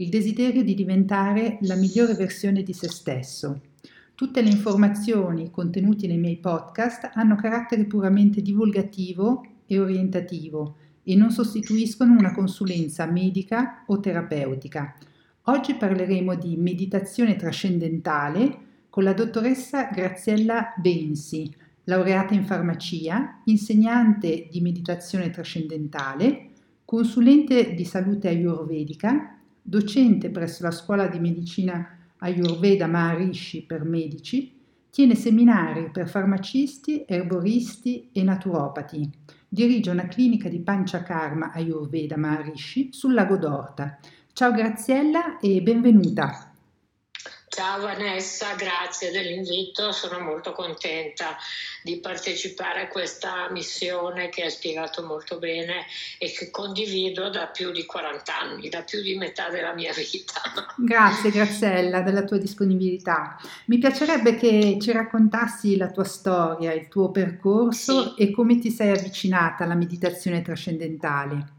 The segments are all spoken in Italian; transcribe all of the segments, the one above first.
il desiderio di diventare la migliore versione di se stesso. Tutte le informazioni contenute nei miei podcast hanno carattere puramente divulgativo e orientativo e non sostituiscono una consulenza medica o terapeutica. Oggi parleremo di meditazione trascendentale con la dottoressa Graziella Bensi, laureata in farmacia, insegnante di meditazione trascendentale, consulente di salute ayurvedica docente presso la scuola di medicina Ayurveda Maharishi per medici, tiene seminari per farmacisti, erboristi e naturopati. Dirige una clinica di Panchakarma Ayurveda Maharishi sul lago d'Orta. Ciao Graziella e benvenuta. Ciao Vanessa, grazie dell'invito, sono molto contenta di partecipare a questa missione che hai spiegato molto bene e che condivido da più di 40 anni, da più di metà della mia vita. Grazie Graziella della tua disponibilità. Mi piacerebbe che ci raccontassi la tua storia, il tuo percorso sì. e come ti sei avvicinata alla meditazione trascendentale.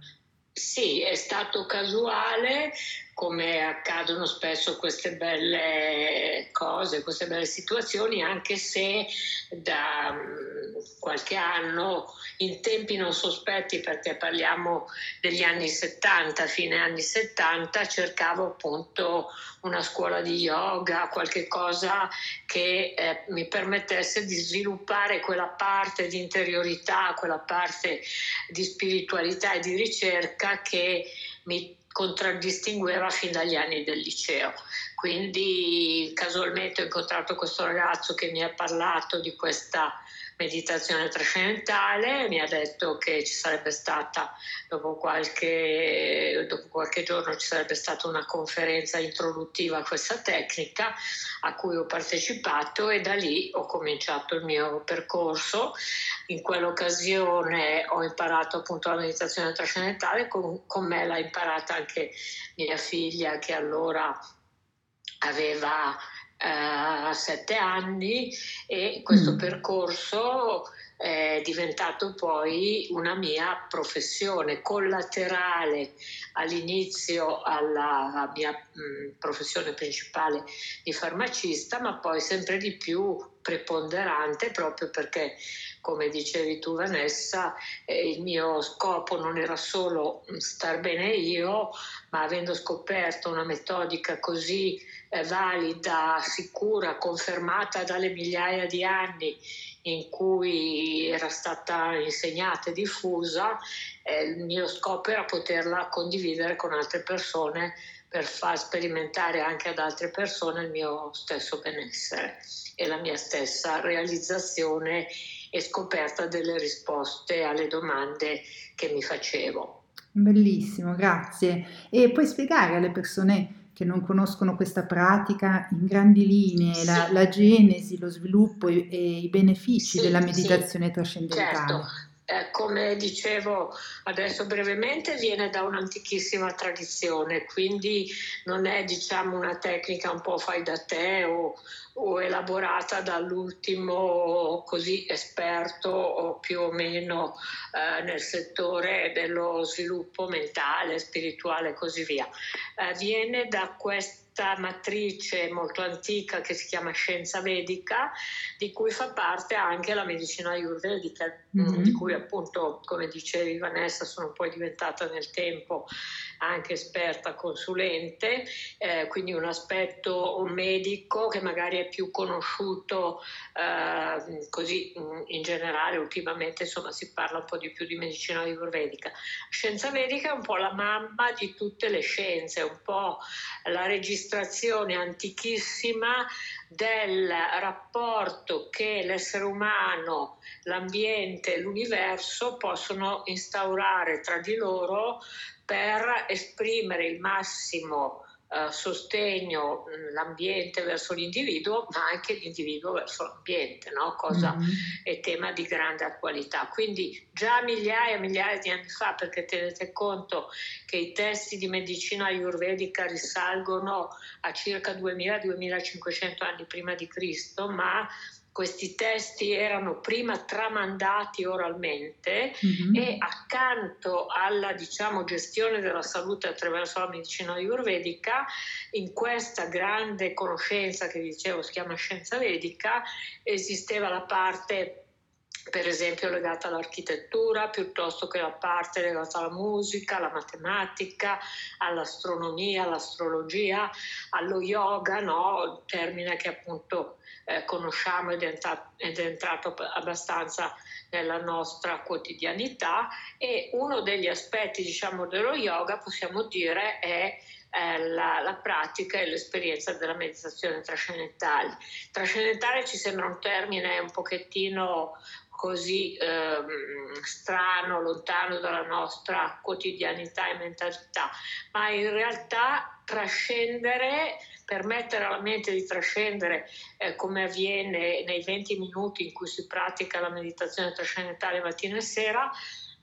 Sì, è stato casuale, come accadono spesso queste belle cose, queste belle situazioni, anche se da mm, qualche anno, in tempi non sospetti, perché parliamo degli anni 70, fine anni 70, cercavo appunto una scuola di yoga, qualche cosa che eh, mi permettesse di sviluppare quella parte di interiorità, quella parte di spiritualità e di ricerca che mi contraddistingueva fin dagli anni del liceo. Quindi casualmente ho incontrato questo ragazzo che mi ha parlato di questa meditazione trascendentale, mi ha detto che ci sarebbe stata, dopo qualche, dopo qualche giorno ci sarebbe stata una conferenza introduttiva a questa tecnica a cui ho partecipato e da lì ho cominciato il mio percorso. In quell'occasione ho imparato appunto la meditazione trascendentale, con, con me l'ha imparata anche mia figlia che allora aveva a sette anni e questo mm. percorso è diventato poi una mia professione collaterale all'inizio alla mia mh, mm, professione principale di farmacista, ma poi sempre di più preponderante proprio perché, come dicevi tu Vanessa, eh, il mio scopo non era solo star bene io, ma avendo scoperto una metodica così valida, sicura, confermata dalle migliaia di anni in cui era stata insegnata e diffusa, eh, il mio scopo era poterla condividere con altre persone per far sperimentare anche ad altre persone il mio stesso benessere e la mia stessa realizzazione e scoperta delle risposte alle domande che mi facevo. Bellissimo, grazie. E puoi spiegare alle persone che non conoscono questa pratica in grandi linee, sì. la, la, genesi, lo sviluppo e, e i benefici sì, della meditazione sì, trascendentale. Certo. Eh, come dicevo adesso brevemente, viene da un'antichissima tradizione, quindi non è diciamo, una tecnica un po' fai da te o, o elaborata dall'ultimo così esperto o più o meno eh, nel settore dello sviluppo mentale, spirituale e così via. Eh, viene da questo questa matrice molto antica che si chiama scienza vedica, di cui fa parte anche la medicina ayurvedica, mm-hmm. di cui appunto, come dicevi Vanessa, sono poi diventata nel tempo anche esperta consulente, eh, quindi un aspetto medico che magari è più conosciuto eh, così mm, in generale, ultimamente insomma si parla un po' di più di medicina ayurvedica. Scienza vedica è un po' la mamma di tutte le scienze, un po' la registrazione antichissima del rapporto che l'essere umano, l'ambiente l'universo possono instaurare tra di loro per esprimere il massimo eh, sostegno l'ambiente verso l'individuo, ma anche l'individuo verso l'ambiente, no? cosa mm-hmm. è tema di grande attualità. Quindi già migliaia e migliaia di anni fa, perché tenete conto che i testi di medicina ayurvedica risalgono a circa 2000-2500 anni prima di Cristo, ma questi testi erano prima tramandati oralmente mm-hmm. e accanto alla diciamo, gestione della salute attraverso la medicina ayurvedica, in questa grande conoscenza che dicevo si chiama scienza vedica, esisteva la parte per esempio legata all'architettura piuttosto che la parte legata alla musica, alla matematica, all'astronomia, all'astrologia, allo yoga, no? termine che appunto eh, conosciamo ed è, entrato, abbastanza nella nostra quotidianità e uno degli aspetti diciamo dello yoga possiamo dire è eh, la, la, pratica e l'esperienza della meditazione trascendentale. Trascendentale ci sembra un termine un pochettino così ehm, strano, lontano dalla nostra quotidianità e mentalità, ma in realtà trascendere, permettere alla mente di trascendere eh, come avviene nei 20 minuti in cui si pratica la meditazione trascendentale mattina e sera,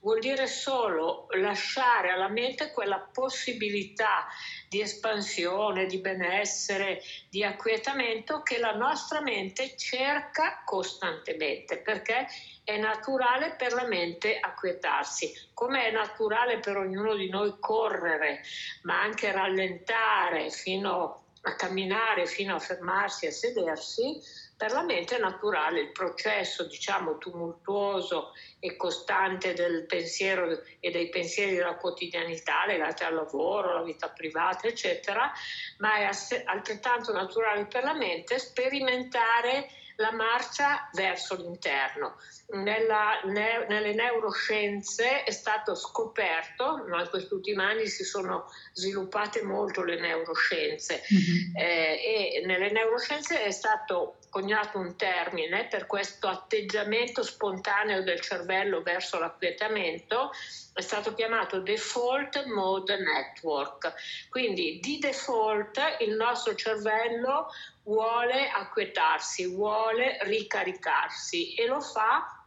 vuol dire solo lasciare alla mente quella possibilità di espansione, di benessere, di acquietamento che la nostra mente cerca costantemente, perché è naturale per la mente acquietarsi, come è naturale per ognuno di noi correre, ma anche rallentare fino a camminare, fino a fermarsi, a sedersi, per la mente è naturale il processo, diciamo, tumultuoso e costante del pensiero e dei pensieri della quotidianità legati al lavoro, alla vita privata, eccetera, ma è altrettanto naturale per la mente sperimentare la marcia verso l'interno. Nella, ne, nelle neuroscienze è stato scoperto, no, in questi ultimi anni si sono sviluppate molto le neuroscienze mm-hmm. eh, e nelle neuroscienze è stato coniato un termine per questo atteggiamento spontaneo del cervello verso l'acquietamento, è stato chiamato Default Mode Network. Quindi di default il nostro cervello vuole acquietarsi, vuole ricaricarsi e lo fa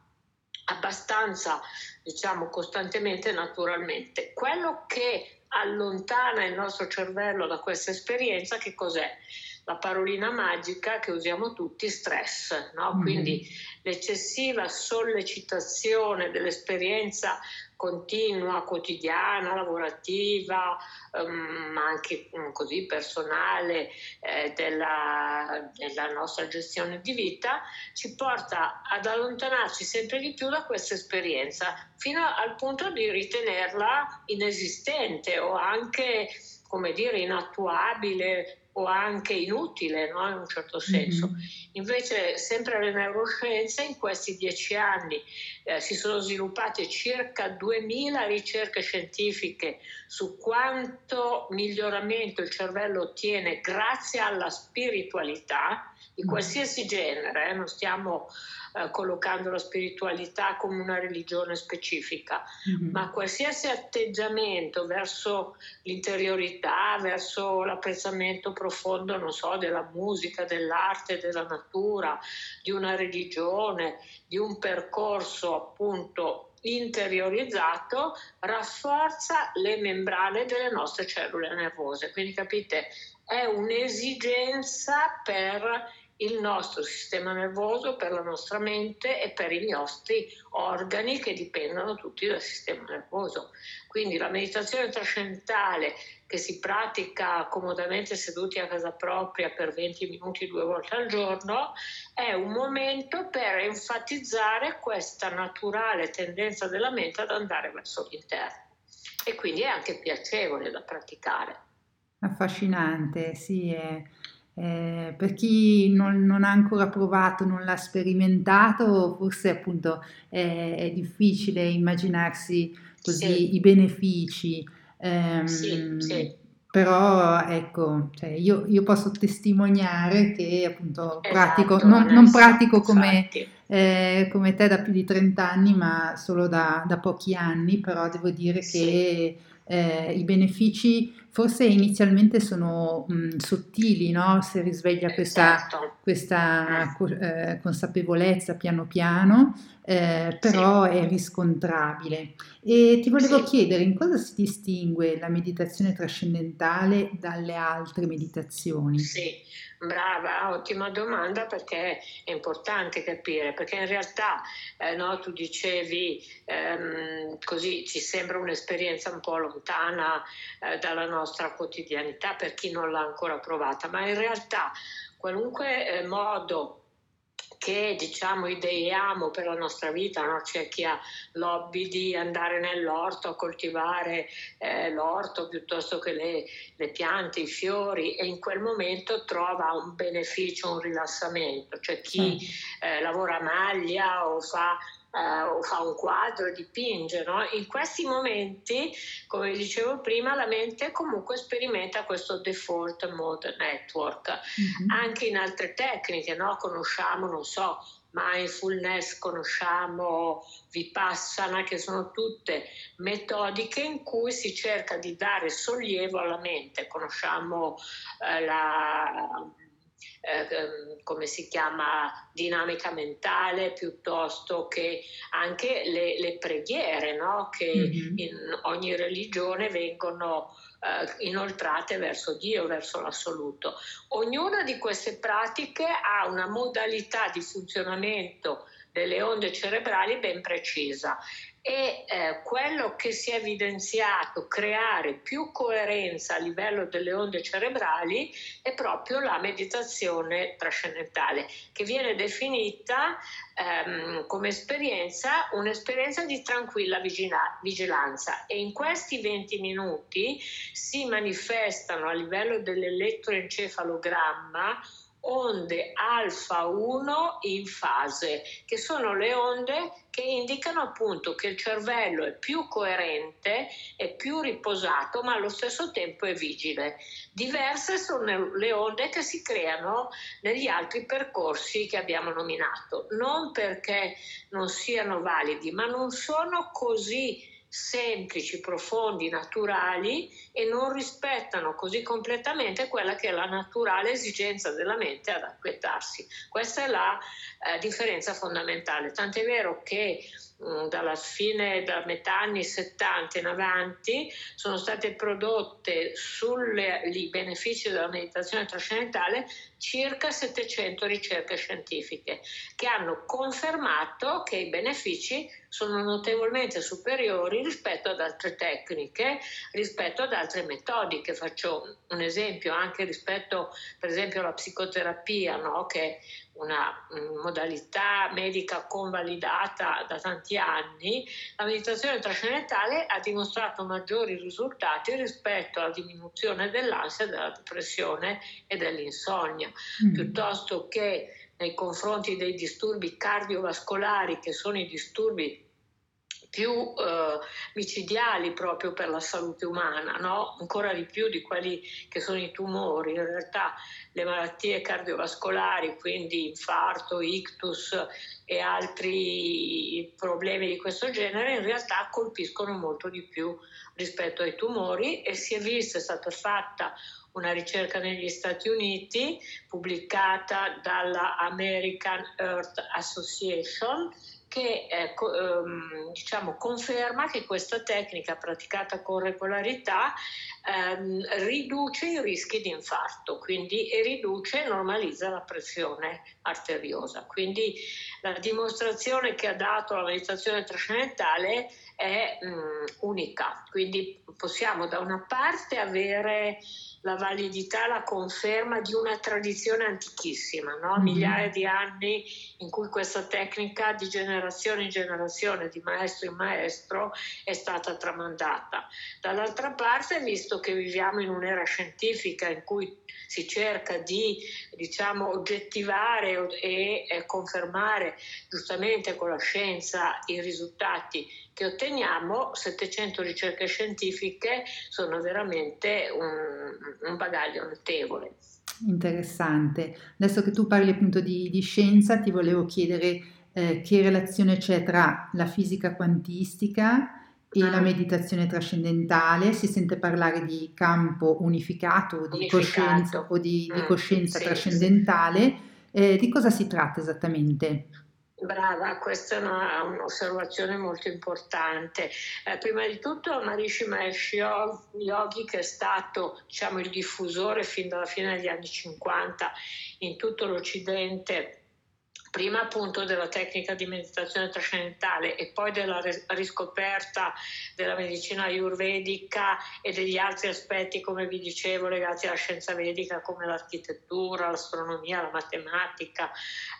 abbastanza, diciamo, costantemente, naturalmente. Quello che allontana il nostro cervello da questa esperienza, che cos'è? La parolina magica che usiamo tutti, stress, no? mm-hmm. Quindi l'eccessiva sollecitazione dell'esperienza continua, quotidiana, lavorativa, um, ma anche um, così personale eh, della, della, nostra gestione di vita, ci porta ad allontanarci sempre di più da questa esperienza, fino al punto di ritenerla inesistente o anche, come dire, inattuabile o anche inutile no? in un certo senso. Mm-hmm. Invece, sempre le neuroscienze, in questi dieci anni eh, si sono sviluppate circa 2000 ricerche scientifiche su quanto miglioramento il cervello ottiene grazie alla spiritualità di mm-hmm. qualsiasi genere, eh? non stiamo eh, collocando la spiritualità come una religione specifica, mm-hmm. ma qualsiasi atteggiamento verso l'interiorità, verso l'apprezzamento profondo, non so, della musica, dell'arte, della natura, di una religione, di un percorso appunto interiorizzato rafforza le membrane delle nostre cellule nervose. Quindi capite, è un'esigenza per il nostro sistema nervoso, per la nostra mente e per i nostri organi che dipendono tutti dal sistema nervoso. Quindi la meditazione trascendentale che si pratica comodamente seduti a casa propria per 20 minuti due volte al giorno è un momento per enfatizzare questa naturale tendenza della mente ad andare verso l'interno e quindi è anche piacevole da praticare. Affascinante, sì, è eh, per chi non, non, ha ancora provato, non l'ha sperimentato, forse appunto è, è difficile immaginarsi così sì. i benefici. Eh, sì, sì. Però ecco, cioè io, io, posso testimoniare che appunto esatto, pratico, non, non pratico come, eh, come, te da più di 30 anni, ma solo da, da pochi anni, però devo dire che eh, i benefici forse inizialmente sono mh, sottili, no? Si risveglia questa, esatto. questa eh, consapevolezza piano piano, eh, però sì. è riscontrabile. E ti volevo sì. chiedere in cosa si distingue la meditazione trascendentale dalle altre meditazioni? Sì, brava, ottima domanda perché è importante capire, perché in realtà eh, no, tu dicevi ehm, così ci sembra un'esperienza un po' lontana eh, dalla nostra quotidianità per chi non l'ha ancora provata, ma in realtà qualunque eh, modo che diciamo ideiamo per la nostra vita, no? c'è chi ha l'hobby di andare nell'orto a coltivare eh, l'orto piuttosto che le, le, piante, i fiori e in quel momento trova un beneficio, un rilassamento, c'è chi eh, lavora a maglia o fa eh, o fa un quadro, dipinge. No? In questi momenti, come dicevo prima, la mente comunque sperimenta questo default mode network. Mm-hmm. Anche in altre tecniche, no? conosciamo, non so, mindfulness, conosciamo Vipassana, che sono tutte metodiche in cui si cerca di dare sollievo alla mente. Conosciamo eh, la eh, ehm, come si chiama, dinamica mentale piuttosto che anche le, le preghiere no? che mm-hmm. in ogni religione vengono eh, inoltrate verso Dio, verso l'assoluto. Ognuna di queste pratiche ha una modalità di funzionamento delle onde cerebrali ben precisa e eh, quello che si è evidenziato creare più coerenza a livello delle onde cerebrali è proprio la meditazione trascendentale che viene definita ehm, come esperienza un'esperienza di tranquilla vigila- vigilanza. E in questi 20 minuti si manifestano a livello dell'elettroencefalogramma onde alfa 1 in fase, che sono le onde che indicano appunto che il cervello è più coerente, è più riposato, ma allo stesso tempo è vigile. Diverse sono le onde che si creano negli altri percorsi che abbiamo nominato, non perché non siano validi, ma non sono così semplici, profondi, naturali e non rispettano così completamente quella che è la naturale esigenza della mente ad acquietarsi. Questa è la eh, differenza fondamentale. Tant'è vero che dalla fine, da metà anni 70 in avanti, sono state prodotte sui benefici della meditazione trascendentale circa 700 ricerche scientifiche che hanno confermato che i benefici sono notevolmente superiori rispetto ad altre tecniche, rispetto ad altre metodiche. Faccio un esempio anche rispetto per esempio alla psicoterapia, no? che una modalità medica convalidata da tanti anni, la meditazione trascendentale ha dimostrato maggiori risultati rispetto alla diminuzione dell'ansia, della depressione e dell'insonnia mm. piuttosto che nei confronti dei disturbi cardiovascolari, che sono i disturbi più eh, micidiali proprio per la salute umana, no? ancora di più di quelli che sono i tumori. In realtà le malattie cardiovascolari, quindi infarto, ictus e altri problemi di questo genere, in realtà colpiscono molto di più rispetto ai tumori e si è vista, è stata fatta una ricerca negli Stati Uniti pubblicata dalla American Earth Association che eh, ehm, diciamo, conferma che questa tecnica praticata con regolarità ehm, riduce i rischi di infarto quindi, riduce e normalizza la pressione arteriosa. Quindi la dimostrazione che ha dato la meditazione trascendentale è mh, mm, unica, quindi possiamo da una parte avere la validità, la conferma di una tradizione antichissima, no? mm-hmm. migliaia di anni in cui questa tecnica di generazione in generazione, di maestro in maestro, è stata tramandata. Dall'altra parte, visto che viviamo in un'era scientifica in cui si cerca di diciamo, oggettivare e confermare giustamente con la scienza i risultati che otteniamo, 700 ricerche scientifiche sono veramente un, un bagaglio notevole. Interessante. Adesso che tu parli appunto di, di scienza, ti volevo chiedere eh, che relazione c'è tra la fisica quantistica e la meditazione trascendentale, si sente parlare di campo unificato o di unificato. coscienza, o di, di mm, coscienza sì, trascendentale. Sì. Eh, di cosa si tratta esattamente? Brava, questa è una, un'osservazione molto importante. Eh, prima di tutto Marishi Mahesh Yogi, che è stato diciamo, il diffusore fin dalla fine degli anni 50 in tutto l'Occidente prima appunto della tecnica di meditazione trascendentale e poi della riscoperta della medicina ayurvedica e degli altri aspetti, come vi dicevo, legati alla scienza vedica come l'architettura, l'astronomia, la matematica,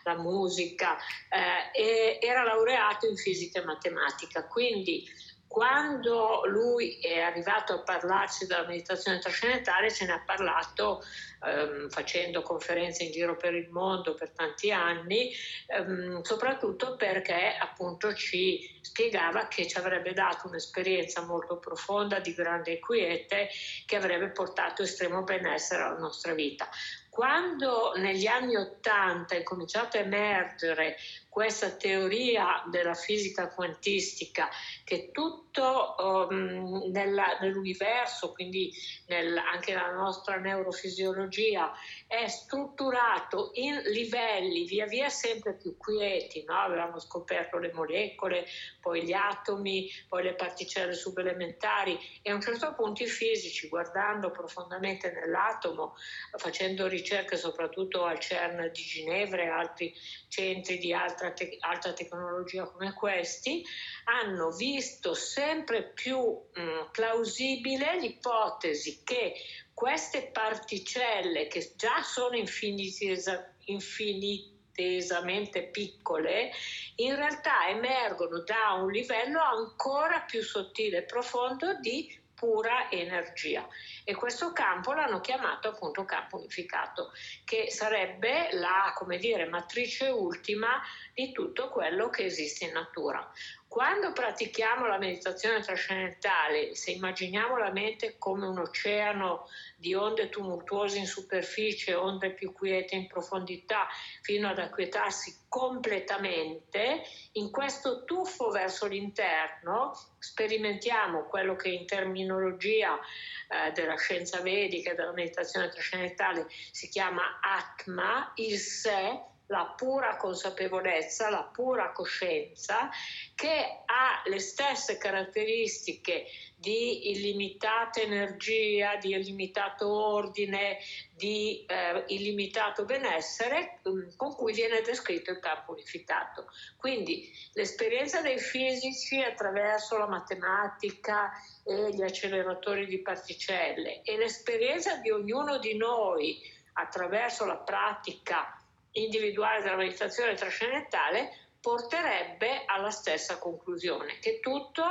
la musica, eh, era laureato in fisica e matematica. Quindi quando lui è arrivato a parlarci della meditazione trascendentale, ce ne ha parlato ehm, facendo conferenze in giro per il mondo per tanti anni, ehm, soprattutto perché appunto ci spiegava che ci avrebbe dato un'esperienza molto profonda di grande quiete che avrebbe portato estremo benessere alla nostra vita. Quando negli anni Ottanta è cominciato a emergere questa teoria della fisica quantistica che tutto um, nella, nell'universo, quindi nel, anche nella nostra neurofisiologia, è strutturato in livelli via via sempre più quieti. No? Avevamo scoperto le molecole, poi gli atomi, poi le particelle subelementari e a un certo punto i fisici, guardando profondamente nell'atomo, facendo ricerche soprattutto al CERN di Ginevra e altri centri di alta alta, te- alta tecnologia come questi, hanno visto sempre più mh, plausibile l'ipotesi che queste particelle, che già sono infinitesa- infinitesamente piccole, in realtà emergono da un livello ancora più sottile e profondo di pura energia. E questo campo l'hanno chiamato appunto campo unificato che sarebbe la come dire matrice ultima di tutto quello che esiste in natura quando pratichiamo la meditazione trascendentale, se immaginiamo la mente come un oceano di onde tumultuose in superficie, onde più quiete in profondità, fino ad acquietarsi completamente, in questo tuffo verso l'interno sperimentiamo quello che in terminologia eh, della scienza vedica e della meditazione trascendentale si chiama Atma, il sé, la pura consapevolezza, la pura coscienza che ha le stesse caratteristiche di illimitata energia, di illimitato ordine, di eh, illimitato benessere mm, con cui viene descritto il campo unificato. Quindi l'esperienza dei fisici attraverso la matematica e gli acceleratori di particelle e l'esperienza di ognuno di noi attraverso la pratica individuale della meditazione trascendentale porterebbe alla stessa conclusione, che tutto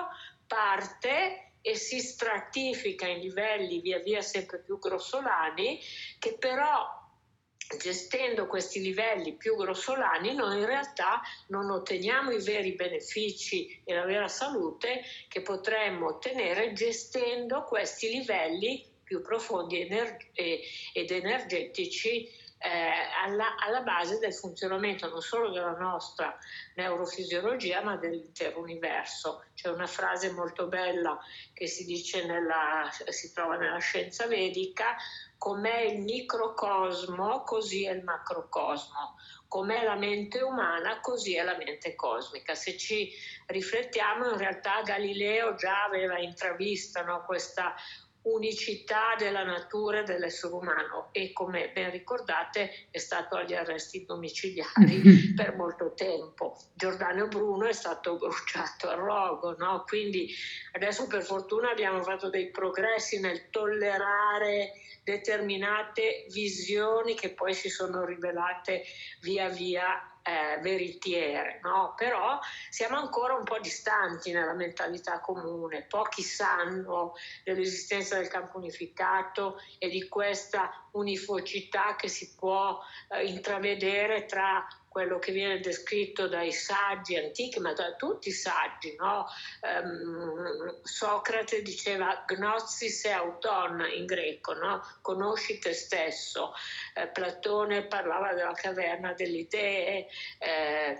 parte e si stratifica in livelli via via sempre più grossolani, che però gestendo questi livelli più grossolani noi in realtà non otteniamo i veri benefici e la vera salute che potremmo ottenere gestendo questi livelli più profondi ed energetici alla, alla, base del funzionamento non solo della nostra neurofisiologia ma dell'intero universo. C'è una frase molto bella che si dice nella, si trova nella scienza vedica, com'è il microcosmo, così è il macrocosmo, com'è la mente umana, così è la mente cosmica. Se ci riflettiamo, in realtà Galileo già aveva intravisto no, questa unicità della natura dell'essere umano e come ben ricordate è stato agli arresti domiciliari per molto tempo. Giordano Bruno è stato bruciato a rogo, no? quindi adesso per fortuna abbiamo fatto dei progressi nel tollerare determinate visioni che poi si sono rivelate via via eh, veritiere, no? però siamo ancora un po' distanti nella mentalità comune, pochi sanno dell'esistenza del campo unificato e di questa unifocità che si può eh, intravedere tra quello che viene descritto dai saggi antichi, ma da tutti i saggi. No? Um, Socrate diceva gnosis e auton in greco, no? conosci te stesso. Eh, Platone parlava della caverna delle idee. Eh,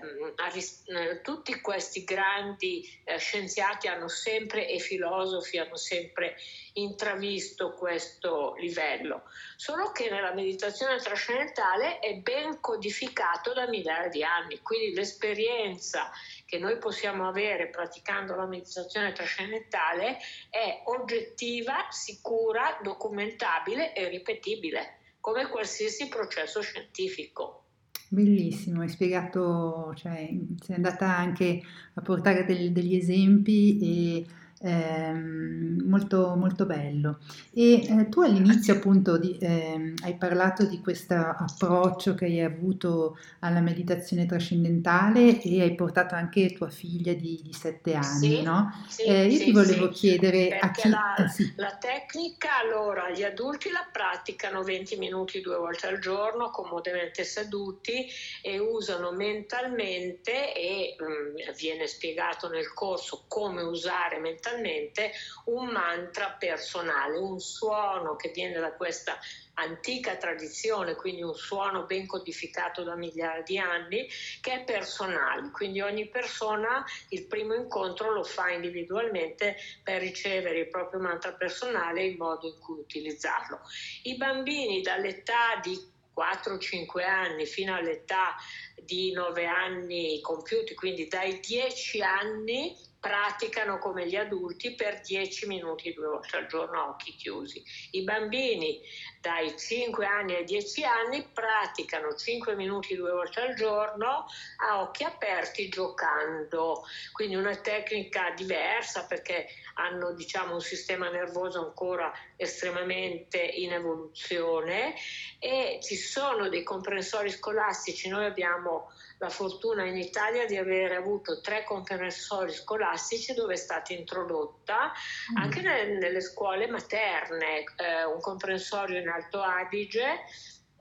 tutti questi grandi eh, scienziati hanno sempre e filosofi hanno sempre intravisto questo livello, solo che nella meditazione trascendentale è ben codificato da migliaia di anni, quindi l'esperienza che noi possiamo avere praticando la meditazione trascendentale è oggettiva, sicura, documentabile e ripetibile, come qualsiasi processo scientifico. Bellissimo, hai spiegato, cioè sei andata anche a portare del- degli esempi e Ehm, molto, molto bello. E eh, tu all'inizio appunto di, ehm, hai parlato di questo approccio che hai avuto alla meditazione trascendentale e hai portato anche tua figlia di, di sette anni, Sì, no? sì, Eh, io ti sì, volevo sì, chiedere a chi... la, eh, la tecnica, allora, gli adulti la praticano 20 minuti due volte al giorno, comodamente seduti e usano mentalmente e mm, viene spiegato nel corso come usare mentalmente mentalmente un mantra personale, un suono che viene da questa antica tradizione, quindi un suono ben codificato da migliaia di anni, che è personale. Quindi ogni persona il primo incontro lo fa individualmente per ricevere il proprio mantra personale e il modo in cui utilizzarlo. I bambini dall'età di 4-5 anni fino all'età di 9 anni compiuti, quindi dai 10 anni praticano come gli adulti per 10 minuti due volte al giorno a occhi chiusi. I bambini dai 5 anni ai 10 anni praticano 5 minuti due volte al giorno a occhi aperti giocando, quindi una tecnica diversa perché hanno diciamo un sistema nervoso ancora estremamente in evoluzione e ci sono dei comprensori scolastici, noi abbiamo la fortuna in Italia di aver avuto tre comprensori scolastici dove è stata introdotta mm. anche nelle, nelle scuole materne, eh, un comprensorio in Alto Adige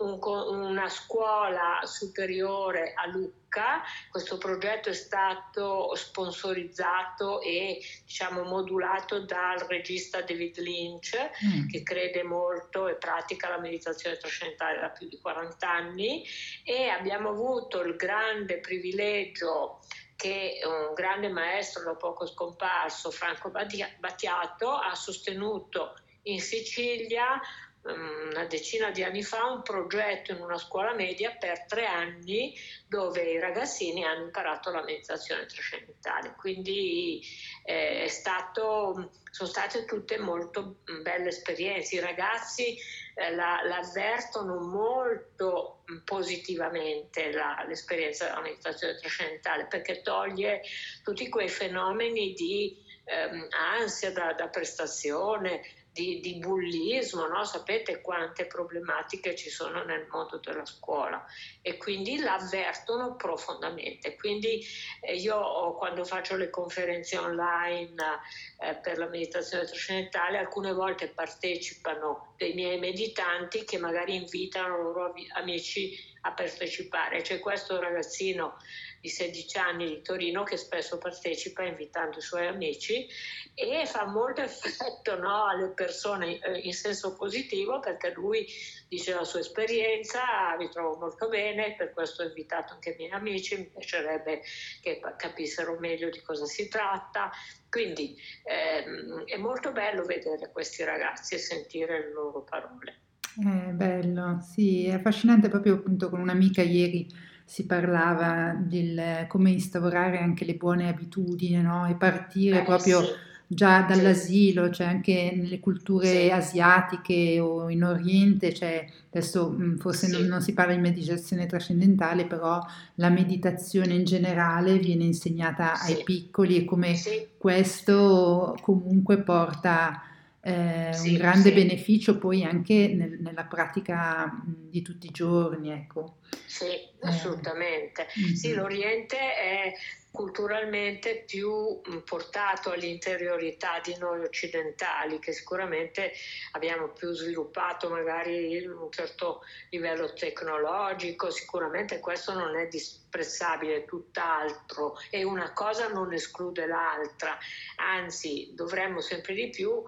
un, una scuola superiore a Lucca. Questo progetto è stato sponsorizzato e diciamo, modulato dal regista David Lynch, mm. che crede molto e pratica la meditazione trascendentale da più di 40 anni e abbiamo avuto il grande privilegio che un grande maestro da poco scomparso, Franco Battiato, ha sostenuto in Sicilia una decina di anni fa un progetto in una scuola media per tre anni dove i ragazzini hanno imparato la meditazione trascendentale. Quindi eh, stato, sono state tutte molto belle esperienze. I ragazzi eh, la, l'avvertono molto positivamente la, l'esperienza della meditazione trascendentale perché toglie tutti quei fenomeni di ehm, ansia da, da prestazione, di, di bullismo, no? sapete quante problematiche ci sono nel mondo della scuola e quindi l'avvertono profondamente. Quindi eh, io quando faccio le conferenze online eh, per la meditazione trascendentale alcune volte partecipano dei miei meditanti che magari invitano i loro amici a partecipare. C'è questo ragazzino di 16 anni di Torino che spesso partecipa invitando i suoi amici e fa molto effetto no, alle persone eh, in senso positivo perché lui dice la sua esperienza, vi trovo molto bene, per questo ho invitato anche i miei amici, mi piacerebbe che capissero meglio di cosa si tratta. Quindi ehm, è molto bello vedere questi ragazzi e sentire le loro parole. È bello, sì, è affascinante proprio appunto con un'amica ieri si parlava del come instaurare anche le buone abitudini, no? E partire Eh proprio sì, già dall'asilo, cioè anche nelle culture sì, asiatiche o in Oriente, cioè adesso forse non, sì, non si parla di meditazione trascendentale, però la meditazione in generale viene insegnata ai sì, piccoli e come questo comunque porta eh, un sì, grande sì. beneficio poi anche nel- nella pratica di tutti i giorni, ecco. Sì, Eh, assolutamente. Sì, mhm. l'Oriente è culturalmente più portato all'interiorità di noi occidentali, che sicuramente abbiamo più sviluppato magari un certo livello tecnologico, sicuramente questo non è disprezzabile, tutt'altro e una cosa non esclude l'altra, anzi dovremmo sempre di più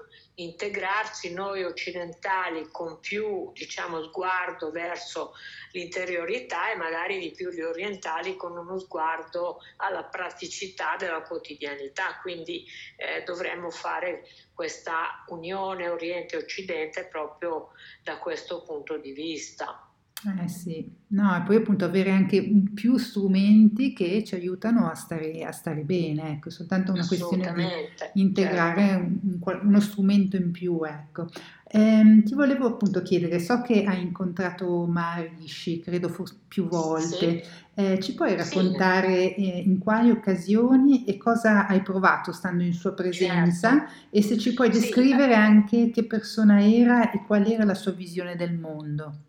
integrarci noi occidentali con più diciamo, sguardo verso l'interiorità e magari di più gli orientali con uno sguardo alla praticità della quotidianità. Quindi eh, dovremmo fare questa unione Oriente-Occidente proprio da questo punto di vista. Eh sì, no, e poi appunto avere anche più strumenti che ci aiutano a stare, a stare bene, ecco, soltanto una questione di integrare certo. un, uno strumento in più, ecco. Eh, ti volevo appunto chiedere, so che hai incontrato Marishi, credo forse più volte, sì. eh, ci puoi raccontare sì. eh, in quali occasioni e cosa hai provato stando in sua presenza certo. e se ci puoi descrivere sì. anche che persona era e qual era la sua visione del mondo?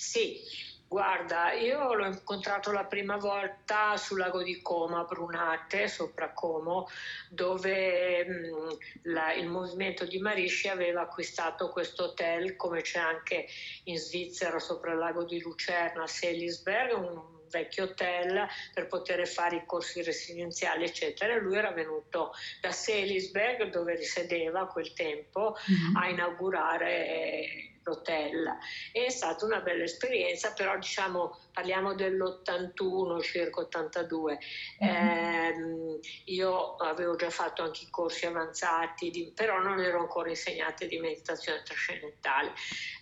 Sì, guarda, io l'ho incontrato la prima volta sul lago di Como, a Brunate, sopra Como, dove mh, mm, la, il movimento di Marisci aveva acquistato questo hotel, come c'è anche in Svizzera, sopra il lago di Lucerna, a Selisberg, un vecchio hotel per poter fare i corsi residenziali, eccetera. Lui era venuto da Selisberg, dove risiedeva a quel tempo, mm-hmm. a inaugurare l'hotel. È stata una bella esperienza, però diciamo parliamo dell'81, circa 82. Mm-hmm. Eh, io avevo già fatto anche i corsi avanzati, di, però non ero ancora insegnante di meditazione trascendentale.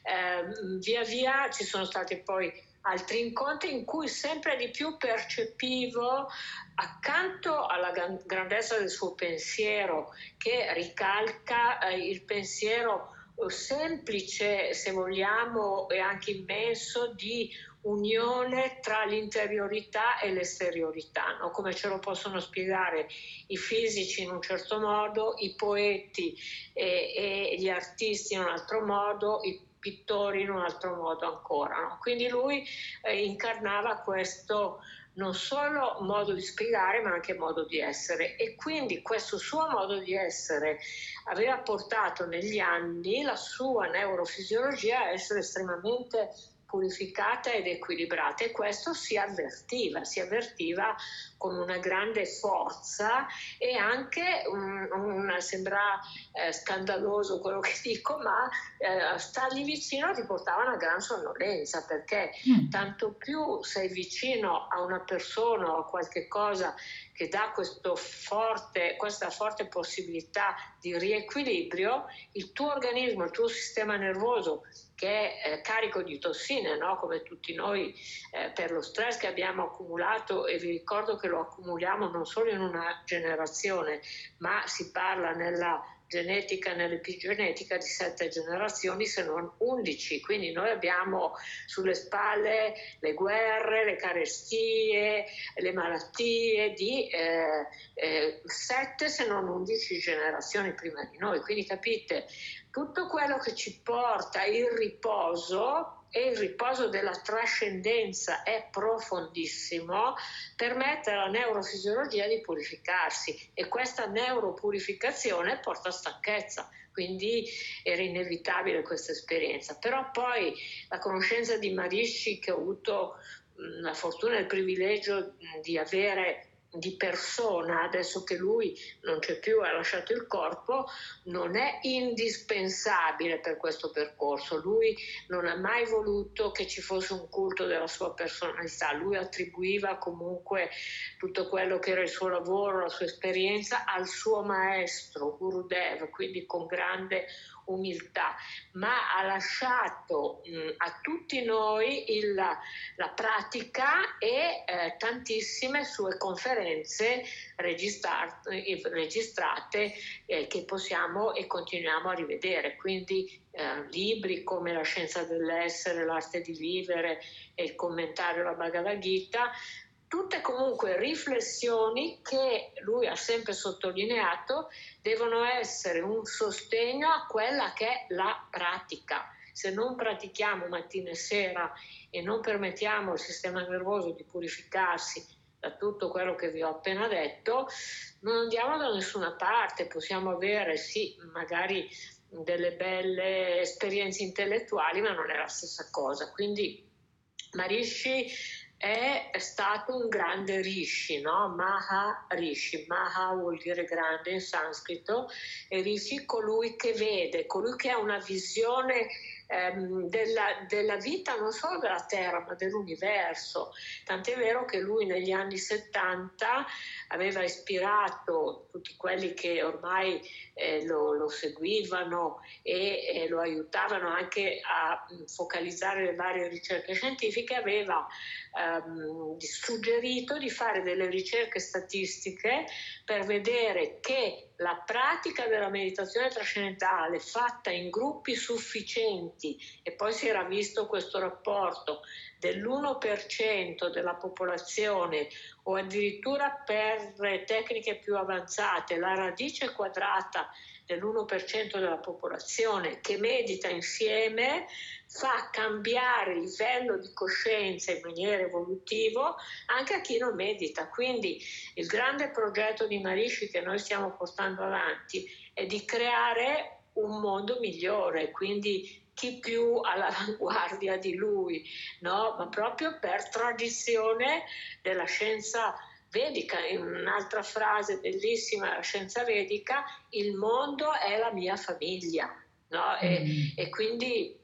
Eh, via via ci sono stati poi altri incontri in cui sempre di più percepivo accanto alla grandezza del suo pensiero che ricalca eh, il pensiero semplice, se vogliamo, e anche immenso di unione tra l'interiorità e l'esteriorità, no? come ce lo possono spiegare i fisici in un certo modo, i poeti e, e gli artisti in un altro modo, i pittori in un altro modo ancora. No? Quindi lui eh, incarnava questo non solo modo di spiegare ma anche modo di essere e quindi questo suo modo di essere aveva portato negli anni la sua neurofisiologia a essere estremamente purificata ed equilibrata e questo si avvertiva, si avvertiva con una grande forza e anche, un, un, sembra eh, scandaloso quello che dico, ma eh, stargli vicino ti portava una gran sonnolenza perché mm. tanto più sei vicino a una persona o a qualche cosa che dà forte, questa forte possibilità di riequilibrio, il tuo organismo, il tuo sistema nervoso che è carico di tossine, no? come tutti noi eh, per lo stress che abbiamo accumulato e vi ricordo che lo accumuliamo non solo in una generazione, ma si parla nella genetica nell'epigenetica di sette generazioni se non undici, quindi noi abbiamo sulle spalle le guerre, le carestie, le malattie di eh, eh, sette se non undici generazioni prima di noi, quindi capite tutto quello che ci porta il riposo e il riposo della trascendenza è profondissimo, permette alla neurofisiologia di purificarsi e questa neuropurificazione porta a stanchezza. Quindi era inevitabile questa esperienza. Però poi la conoscenza di Marisci che ho avuto la fortuna e il privilegio di avere di persona, adesso che lui non c'è più, ha lasciato il corpo, non è indispensabile per questo percorso. Lui non ha mai voluto che ci fosse un culto della sua personalità, lui attribuiva comunque tutto quello che era il suo lavoro, la sua esperienza al suo maestro, Gurudev, quindi con grande umiltà, ma ha lasciato mh, a tutti noi il, la pratica e eh, tantissime sue conferenze registrate, registrate eh, che possiamo e continuiamo a rivedere. Quindi eh, libri come La scienza dell'essere, l'arte di vivere e il commentario alla Bhagavad Gita tutte comunque riflessioni che lui ha sempre sottolineato devono essere un sostegno a quella che è la pratica. Se non pratichiamo mattina e sera e non permettiamo al sistema nervoso di purificarsi da tutto quello che vi ho appena detto, non andiamo da nessuna parte, possiamo avere sì, magari delle belle esperienze intellettuali, ma non è la stessa cosa. Quindi Marishi è stato un grande rishi, no? Maha Rishi. Maha vuol dire grande in sanscrito e Rishi colui che vede, colui che ha una visione ehm, della, della, vita non solo della Terra ma dell'universo. Tant'è vero che lui negli anni 70 aveva ispirato tutti quelli che ormai eh, lo, lo, seguivano e eh, lo aiutavano anche a focalizzare le varie ricerche scientifiche, aveva ehm, suggerito di fare delle ricerche statistiche per vedere che la pratica della meditazione trascendentale fatta in gruppi sufficienti e poi si era visto questo rapporto dell'1% della popolazione o addirittura per tecniche più avanzate la radice quadrata dell'1% della popolazione che medita insieme fa cambiare il livello di coscienza in maniera evolutiva anche a chi non medita. Quindi il grande progetto di Marishi che noi stiamo portando avanti è di creare un mondo migliore, quindi chi più all'avanguardia di lui, no? ma proprio per tradizione della scienza vedica. In un'altra frase bellissima della scienza vedica, il mondo è la mia famiglia. No? E, mm. e, quindi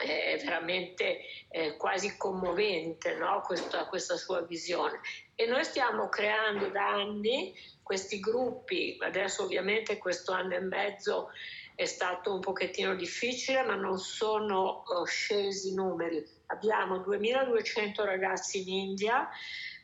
è veramente eh, quasi commovente no? questa, questa sua visione. E noi stiamo creando da anni questi gruppi, adesso ovviamente questo anno e mezzo è stato un pochettino difficile, ma non sono uh, scesi i numeri. Abbiamo 2200 ragazzi in India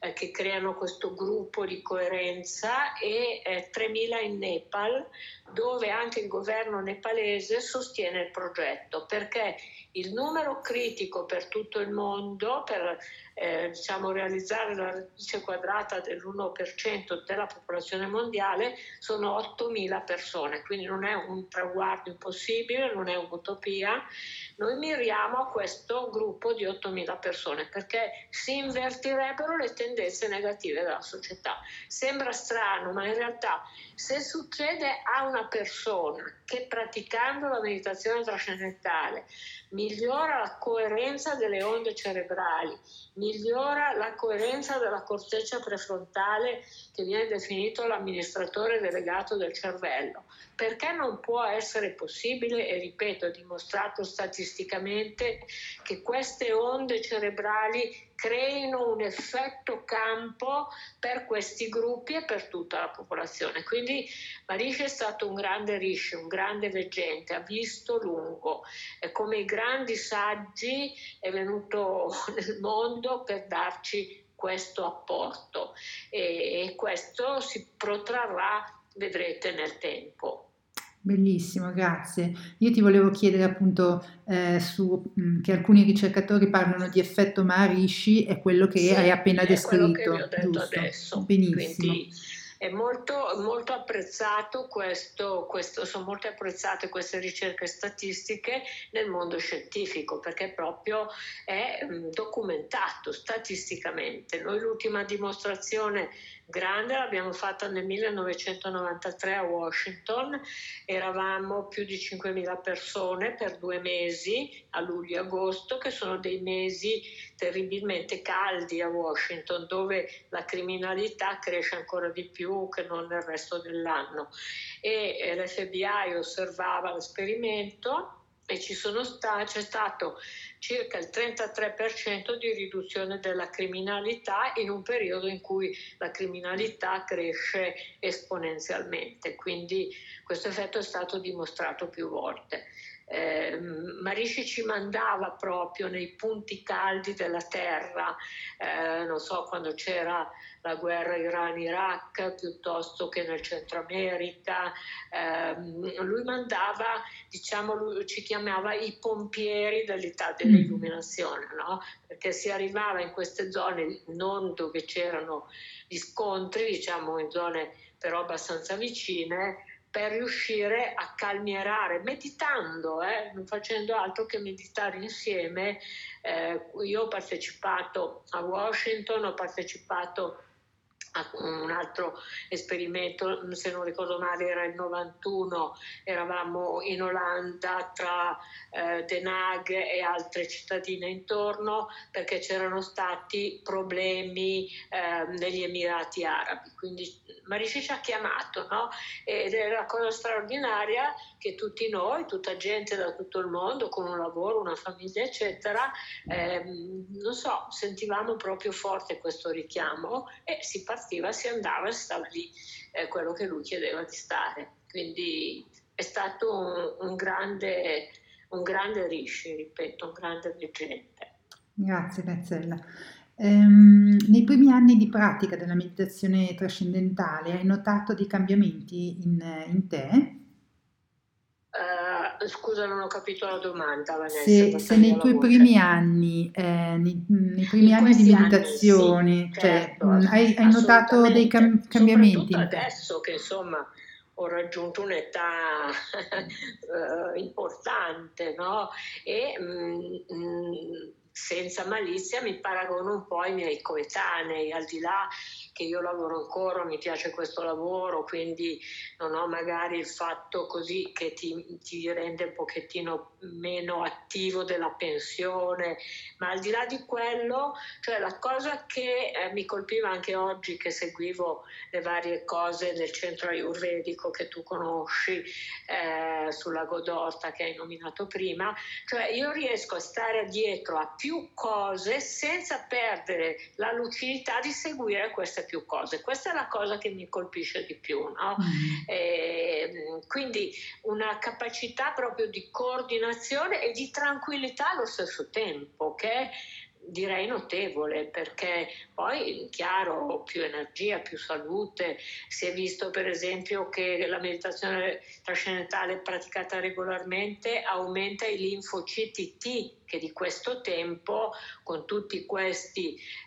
eh, che creano questo gruppo di coerenza e eh, 3000 in Nepal, dove anche il governo nepalese sostiene il progetto, perché il numero critico per tutto il mondo per eh, diciamo, realizzare la radice quadrata dell'1% della popolazione mondiale sono 8.000 persone, quindi non è un traguardo impossibile, non è un'utopia. Noi miriamo a questo gruppo di 8.000 persone perché si invertirebbero le tendenze negative della società. Sembra strano, ma in realtà se succede a una persona che praticando la meditazione trascendentale migliora la coerenza delle onde cerebrali, migliora la coerenza della corteccia prefrontale che viene definito l'amministratore delegato del cervello. Perché non può essere possibile, e ripeto, dimostrato statisticamente, che queste onde cerebrali creino un effetto campo per questi gruppi e per tutta la popolazione. Quindi Marish è stato un grande rishi, un grande veggente, ha visto lungo, e come i grandi saggi è venuto nel mondo per darci questo apporto e, e questo si protrarrà, vedrete, nel tempo. Bellissimo, grazie. Io ti volevo chiedere appunto eh, su, mh, mm, che alcuni ricercatori parlano di effetto Maharishi, è quello che sì, hai appena descritto. Quello che vi ho detto giusto? adesso. Benissimo. Quindi è molto, molto apprezzato questo, questo, sono molto apprezzate queste ricerche statistiche nel mondo scientifico perché proprio è mm, documentato statisticamente. Noi l'ultima dimostrazione grande l'abbiamo fatta nel 1993 a Washington, eravamo più di 5.000 persone per due mesi, a luglio e agosto, che sono dei mesi terribilmente caldi a Washington, dove la criminalità cresce ancora di più che non nel resto dell'anno. E l'FBI osservava l'esperimento e sta, c'è stato circa il 33% di riduzione della criminalità in un periodo in cui la criminalità cresce esponenzialmente. Quindi questo effetto è stato dimostrato più volte eh, Marici ci mandava proprio nei punti caldi della terra, eh, non so, quando c'era la guerra Iran-Iraq piuttosto che nel Centro America, eh, lui mandava, diciamo, lui ci chiamava i pompieri dell'età dell'illuminazione, no? perché si arrivava in queste zone non dove c'erano gli scontri, diciamo in zone però abbastanza vicine, per riuscire a calmierare, meditando, eh, non facendo altro che meditare insieme. Eh, io ho partecipato a Washington, ho partecipato un altro esperimento, se non ricordo male era il 91, eravamo in Olanda tra eh, Den Haag e altre cittadine intorno perché c'erano stati problemi eh, negli Emirati Arabi. Quindi Marici ci ha chiamato no? ed è una cosa straordinaria che tutti noi, tutta gente da tutto il mondo con un lavoro, una famiglia eccetera, eh, non so, sentivamo proprio forte questo richiamo e si partiva, si andava, si stava lì eh, quello che lui chiedeva di stare. Quindi è stato un, un grande, un grande rishi, ripeto, un grande leggenda. Grazie Gazzella. Ehm, nei primi anni di pratica della meditazione trascendentale hai notato dei cambiamenti in, in te? Scusa, non ho capito la domanda, Vanessa. Se, se nei tuoi primi anni, eh, nei, nei, primi in anni di meditazione, anni, sì, cioè, certo, hai, hai notato dei cam- cambiamenti? adesso che insomma ho raggiunto un'età uh, importante, no? E mh, mm, mh, mm, senza malizia mi paragono un po' ai miei coetanei, al di là che io lavoro ancora, mi piace questo lavoro, quindi non ho magari il fatto così che ti, ti rende un pochettino meno attivo della pensione, ma al di là di quello, cioè la cosa che eh, mi colpiva anche oggi che seguivo le varie cose del centro ayurvedico che tu conosci eh, sulla Godorta che hai nominato prima, cioè io riesco a stare dietro a più cose senza perdere la lucidità di seguire queste più cose. Questa è la cosa che mi colpisce di più. No? Mm. Eh, quindi una capacità proprio di coordinazione e di tranquillità allo stesso tempo, che direi notevole perché poi chiaro più energia, più salute, si è visto per esempio che la meditazione trascendentale praticata regolarmente aumenta i linfociti T che di questo tempo, con tutte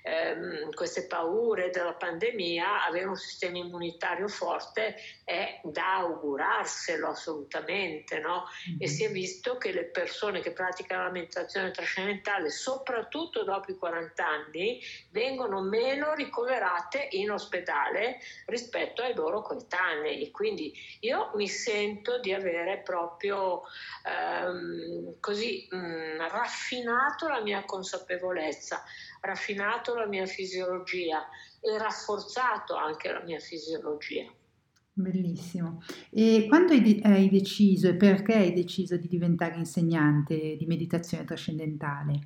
ehm, queste paure della pandemia, avere un sistema immunitario forte è da augurarselo assolutamente. No? Mm-hmm. E si è visto che le persone che praticano la meditazione trascendentale, soprattutto dopo i 40 anni, vengono meno ricoverate in ospedale rispetto ai loro coetanei. Quindi io mi sento di avere proprio ehm, così mh, mm, raffinato la mia consapevolezza, raffinato la mia fisiologia e rafforzato anche la mia fisiologia. Bellissimo. E quando hai, de- hai deciso e perché hai deciso di diventare insegnante di meditazione trascendentale?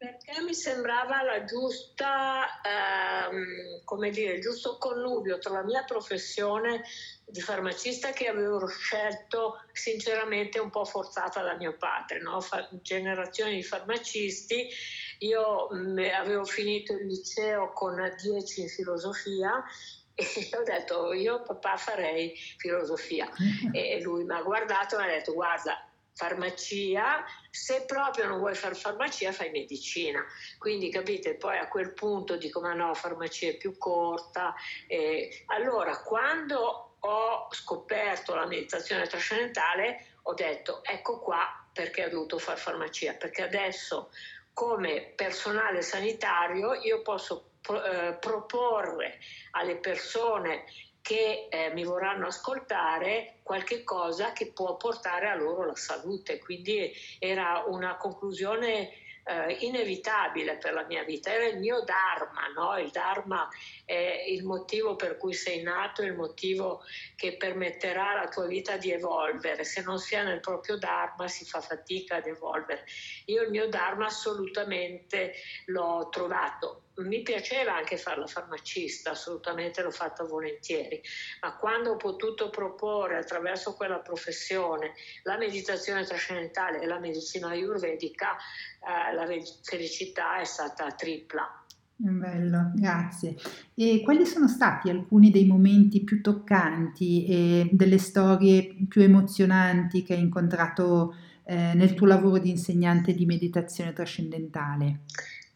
Perché mi sembrava la giusta, ehm, come dire, il giusto connubio tra la mia professione di farmacista che avevo scelto sinceramente un po' forzata da mio padre, no? Fa- generazione di farmacisti. Io mh, mm, avevo finito il liceo con 10 in filosofia e ho detto io papà farei filosofia e lui mi ha guardato e mi ha detto guarda farmacia, se proprio non vuoi fare farmacia fai medicina. Quindi capite, poi a quel punto dico ma no, farmacia è più corta. Eh, allora quando ho scoperto la meditazione trascendentale ho detto ecco qua perché ho dovuto fare farmacia, perché adesso come personale sanitario io posso eh, proporre alle persone che eh, mi vorranno ascoltare qualche cosa che può portare a loro la salute. Quindi era una conclusione eh, inevitabile per la mia vita, era il mio Dharma, no? il Dharma è il motivo per cui sei nato, il motivo che permetterà alla tua vita di evolvere, se non si è nel proprio Dharma si fa fatica ad evolvere. Io il mio Dharma assolutamente l'ho trovato, mi piaceva anche fare la farmacista, assolutamente l'ho fatta volentieri, ma quando ho potuto proporre attraverso quella professione la meditazione trascendentale e la medicina ayurvedica, eh, la felicità è stata tripla. Bello, grazie. E quali sono stati alcuni dei momenti più toccanti e delle storie più emozionanti che hai incontrato eh, nel tuo lavoro di insegnante di meditazione trascendentale?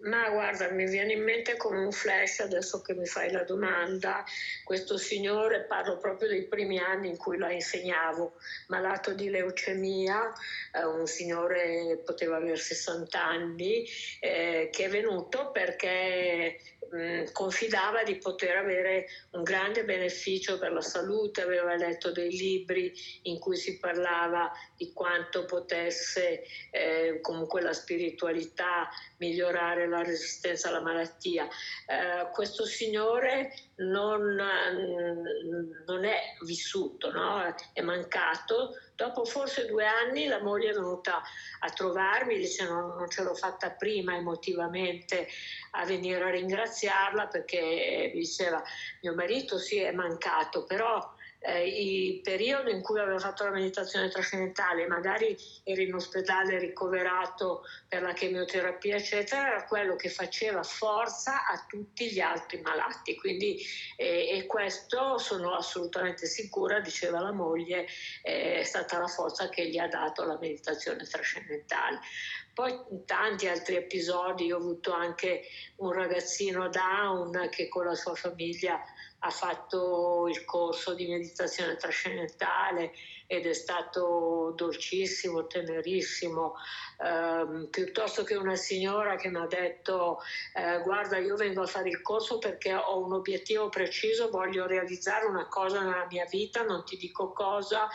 Ma guarda, mi viene in mente come un flash adesso che mi fai la domanda, questo signore, parlo proprio dei primi anni in cui la insegnavo, malato di leucemia, eh, un signore poteva avere 60 anni, eh, che è venuto perché mh, confidava di poter avere un grande beneficio per la salute, aveva letto dei libri in cui si parlava di quanto potesse eh, comunque la spiritualità migliorare la resistenza alla malattia. Eh, questo signore non, non è vissuto, no? è mancato. Dopo forse due anni la moglie è venuta a trovarmi, dice no, non ce l'ho fatta prima emotivamente a venire a ringraziarla perché diceva mio marito sì è mancato, però eh, il periodo in cui aveva fatto la meditazione trascendentale, magari era in ospedale ricoverato per la chemioterapia, eccetera, era quello che faceva forza a tutti gli altri malati. Quindi, eh, e questo sono assolutamente sicura, diceva la moglie, eh, è stata la forza che gli ha dato la meditazione trascendentale. Poi in tanti altri episodi ho avuto anche un ragazzino down che con la sua famiglia ha fatto il corso di meditazione trascendentale ed è stato dolcissimo, tenerissimo, eh, piuttosto che una signora che mi ha detto eh, guarda io vengo a fare il corso perché ho un obiettivo preciso, voglio realizzare una cosa nella mia vita, non ti dico cosa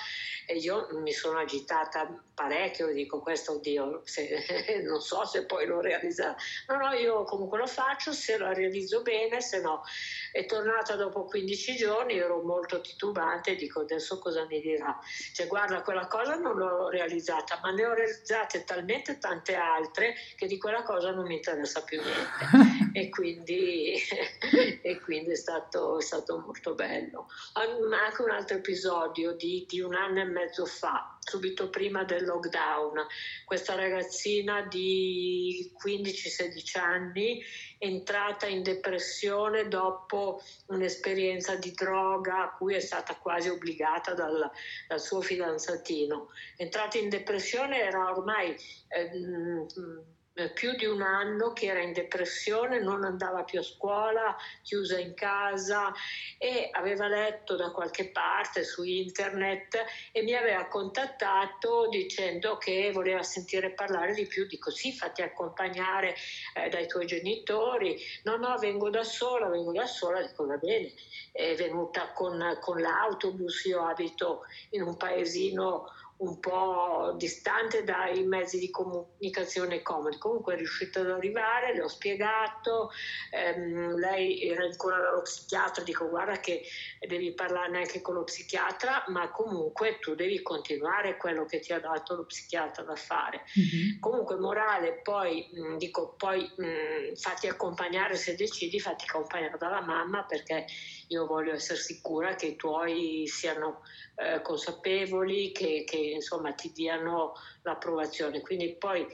e io mi sono agitata parecchio e dico questo oddio, se, non so se poi lo realizzerà. No, no, io comunque lo faccio, se la realizzo bene, se no. È tornata dopo 15 giorni, ero molto titubante e dico adesso cosa mi dirà. Cioè guarda, quella cosa non l'ho realizzata, ma ne ho realizzate talmente tante altre che di quella cosa non mi interessa più niente. e, quindi, e quindi è stato, è stato molto bello. Anche un altro episodio di, di un anno e mezzo fa, subito prima del lockdown, questa ragazzina di 15-16 anni entrata in depressione dopo un'esperienza di droga a cui è stata quasi obbligata dal, dal suo fidanzatino. Entrata in depressione era ormai... Eh, eh, più di un anno che era in depressione, non andava più a scuola, chiusa in casa e aveva letto da qualche parte su internet e mi aveva contattato dicendo che voleva sentire parlare di più. Dico sì, fatti accompagnare eh, dai tuoi genitori. No, no, vengo da sola, vengo da sola. Dico va bene, è venuta con, con l'autobus, io abito in un paesino un po' distante dai mezzi di comunicazione comodi. Comunque è riuscita ad arrivare, le ho spiegato, ehm, lei era ancora dallo psichiatra, dico guarda che devi parlarne anche con lo psichiatra, ma comunque tu devi continuare quello che ti ha dato lo psichiatra da fare. Mm-hmm. Comunque morale, poi mh, dico, poi mh, fatti accompagnare se decidi, fatti accompagnare dalla mamma perché io voglio essere sicura che i tuoi siano eh, consapevoli, che, che insomma ti diano l'approvazione. Quindi poi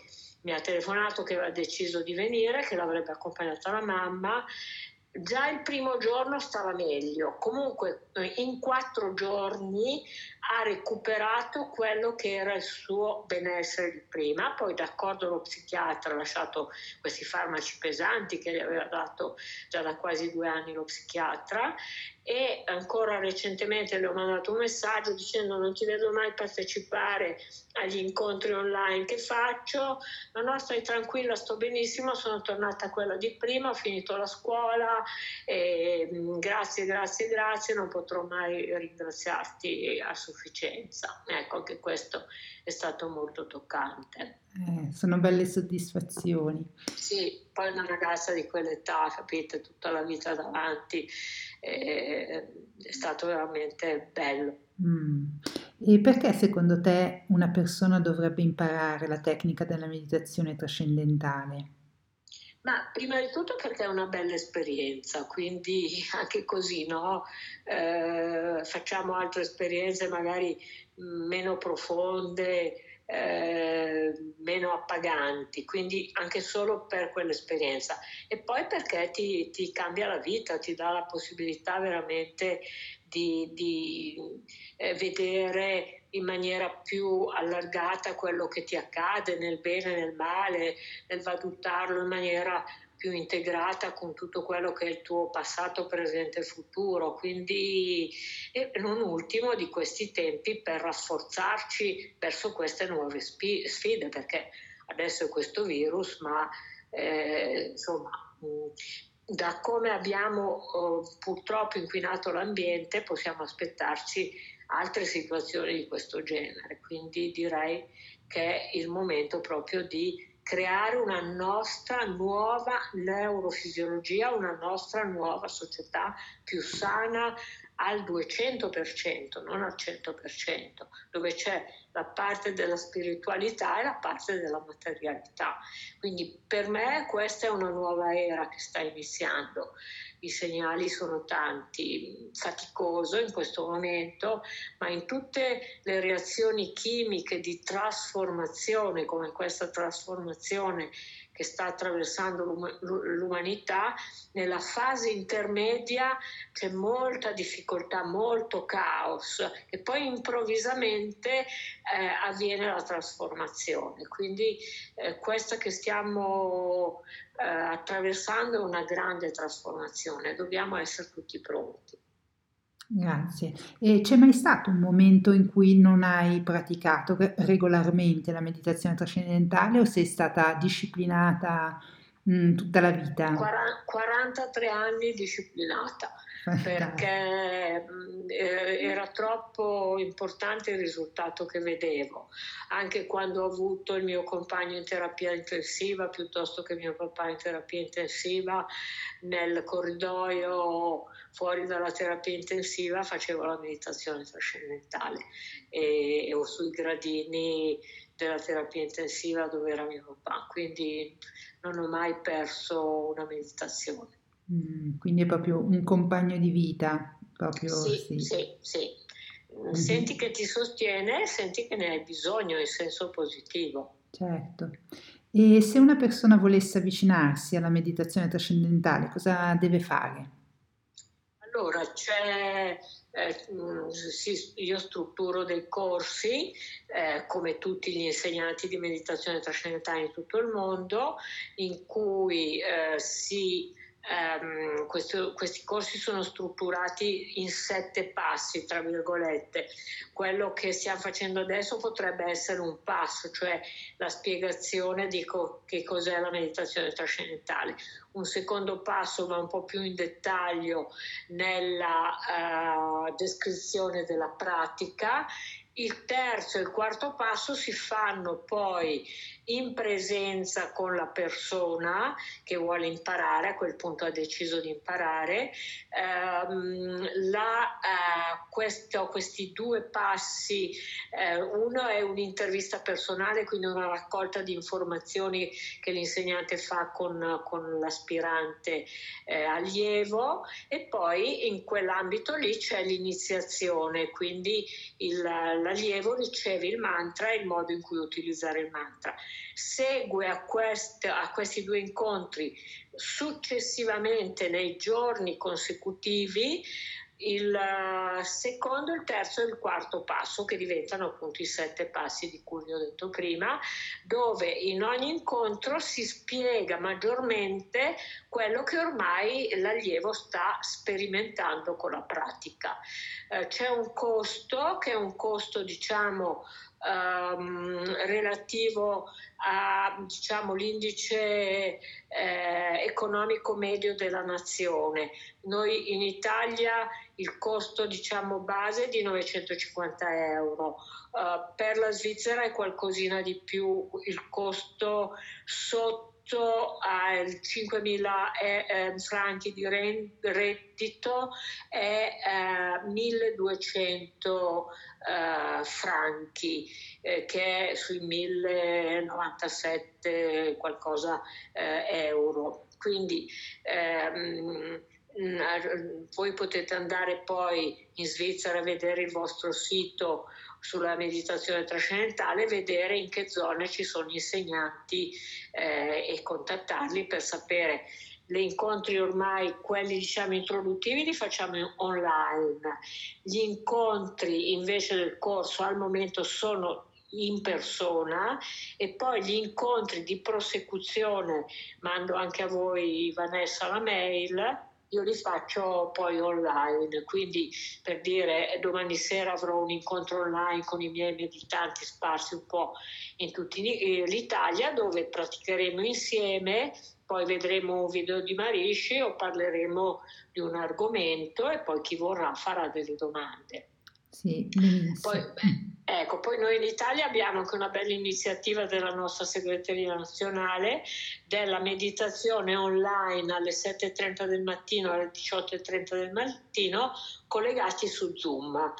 mi ha telefonato che aveva deciso di venire, che l'avrebbe accompagnata la mamma. Già il primo giorno stava meglio, comunque eh, in quattro giorni ha recuperato quello che era il suo benessere di prima, poi d'accordo lo psichiatra ha lasciato questi farmaci pesanti che gli aveva dato già da quasi due anni lo psichiatra e ancora recentemente le ho mandato un messaggio dicendo non ti vedo mai partecipare agli incontri online che faccio, no no stai tranquilla, sto benissimo, sono tornata a quella di prima, ho finito la scuola, e, mm, grazie, grazie, grazie, non potrò mai ringraziarti a sufficienza. Ecco, anche questo è stato molto toccante. Eh, sono belle soddisfazioni. Sì, poi una ragazza di quell'età, capite, tutta la vita davanti, eh, è stato veramente bello. Mm. E perché secondo te una persona dovrebbe imparare la tecnica della meditazione trascendentale? Ma prima di tutto perché è una bella esperienza, quindi anche così, no? Eh, facciamo altre esperienze magari meno profonde, eh, meno appaganti, quindi anche solo per quell'esperienza. E poi perché ti, ti cambia la vita, ti dà la possibilità veramente di, di eh, vedere in maniera più allargata quello che ti accade nel bene e nel male, nel valutarlo in maniera più integrata con tutto quello che è il tuo passato, presente e futuro. Quindi, e non ultimo di questi tempi per rafforzarci verso queste nuove sfide, perché adesso è questo virus, ma eh, insomma da come abbiamo oh, purtroppo inquinato l'ambiente possiamo aspettarci altre situazioni di questo genere. Quindi direi che è il momento proprio di creare una nostra nuova neurofisiologia, una nostra nuova società più sana al 200%, non al 100%, dove c'è la parte della spiritualità e la parte della materialità. Quindi per me questa è una nuova era che sta iniziando. I segnali sono tanti, faticoso in questo momento, ma in tutte le reazioni chimiche di trasformazione, come questa trasformazione che sta attraversando l'umanità, nella fase intermedia c'è molta difficoltà, molto caos e poi improvvisamente eh, avviene la trasformazione. Quindi eh, questa che stiamo eh, attraversando una grande trasformazione, dobbiamo essere tutti pronti. Grazie. E c'è mai stato un momento in cui non hai praticato regolarmente la meditazione trascendentale o sei stata disciplinata mh, tutta la vita? 43 anni disciplinata perché eh, era troppo importante il risultato che vedevo. Anche quando ho avuto il mio compagno in terapia intensiva piuttosto che mio papà in terapia intensiva, nel corridoio fuori dalla terapia intensiva facevo la meditazione trascendentale e, o sui gradini della terapia intensiva dove era mio papà, quindi non ho mai perso una meditazione. Mm, quindi è proprio un compagno di vita, proprio sì, sì. sì, sì. Mm-hmm. Senti che ti sostiene, senti che ne hai bisogno in senso positivo. Certo. E se una persona volesse avvicinarsi alla meditazione trascendentale, cosa deve fare? Allora, c'è, eh, mm, io strutturo dei corsi, eh, come tutti gli insegnanti di meditazione trascendentale in tutto il mondo, in cui eh, si Um, questo, questi corsi sono strutturati in sette passi, tra virgolette. Quello che stiamo facendo adesso potrebbe essere un passo, cioè la spiegazione di co- che cos'è la meditazione trascendentale. Un secondo passo va un po' più in dettaglio nella uh, descrizione della pratica il terzo e il quarto passo si fanno poi in presenza con la persona che vuole imparare, a quel punto ha deciso di imparare. Um, la, uh, questo, questi due passi, uh, uno è un'intervista personale, quindi una raccolta di informazioni che l'insegnante fa con, con l'aspirante eh, allievo e poi in quell'ambito lì c'è l'iniziazione, quindi il, l'allievo riceve il mantra e il modo in cui utilizzare il mantra. Segue a, quest, a questi due incontri successivamente nei giorni consecutivi il eh, secondo, il terzo e il quarto passo, che diventano appunto i sette passi di cui vi ho detto prima, dove in ogni incontro si spiega maggiormente quello che ormai l'allievo sta sperimentando con la pratica. Eh, c'è un costo che è un costo, diciamo, Um, relativo a diciamo, eh, economico medio della nazione. Noi in Italia il costo diciamo, base è di 950 euro, uh, per la Svizzera è qualcosina di più, il costo sotto ai 5.000 eh, eh, franchi di reddito è eh, 1.200 eh, franchi, eh, che è sui 1.097 qualcosa eh, euro. Quindi ehm, voi potete andare poi in Svizzera a vedere il vostro sito sulla meditazione trascendentale, vedere in che zone ci sono insegnanti eh, e contattarli per sapere gli incontri ormai, quelli diciamo introduttivi, li facciamo online. Gli incontri invece del corso al momento sono in persona e poi gli incontri di prosecuzione, mando anche a voi Vanessa la mail, io li faccio poi online, quindi per dire domani sera avrò un incontro online con i miei meditanti sparsi un po' in tutta l'Italia dove praticheremo insieme poi vedremo un video di Marisci o parleremo di un argomento e poi chi vorrà farà delle domande. Sì, poi, ecco, poi noi in Italia abbiamo anche una bella iniziativa della nostra segreteria nazionale della meditazione online alle 7.30 del mattino alle 18.30 del mattino collegati su Zoom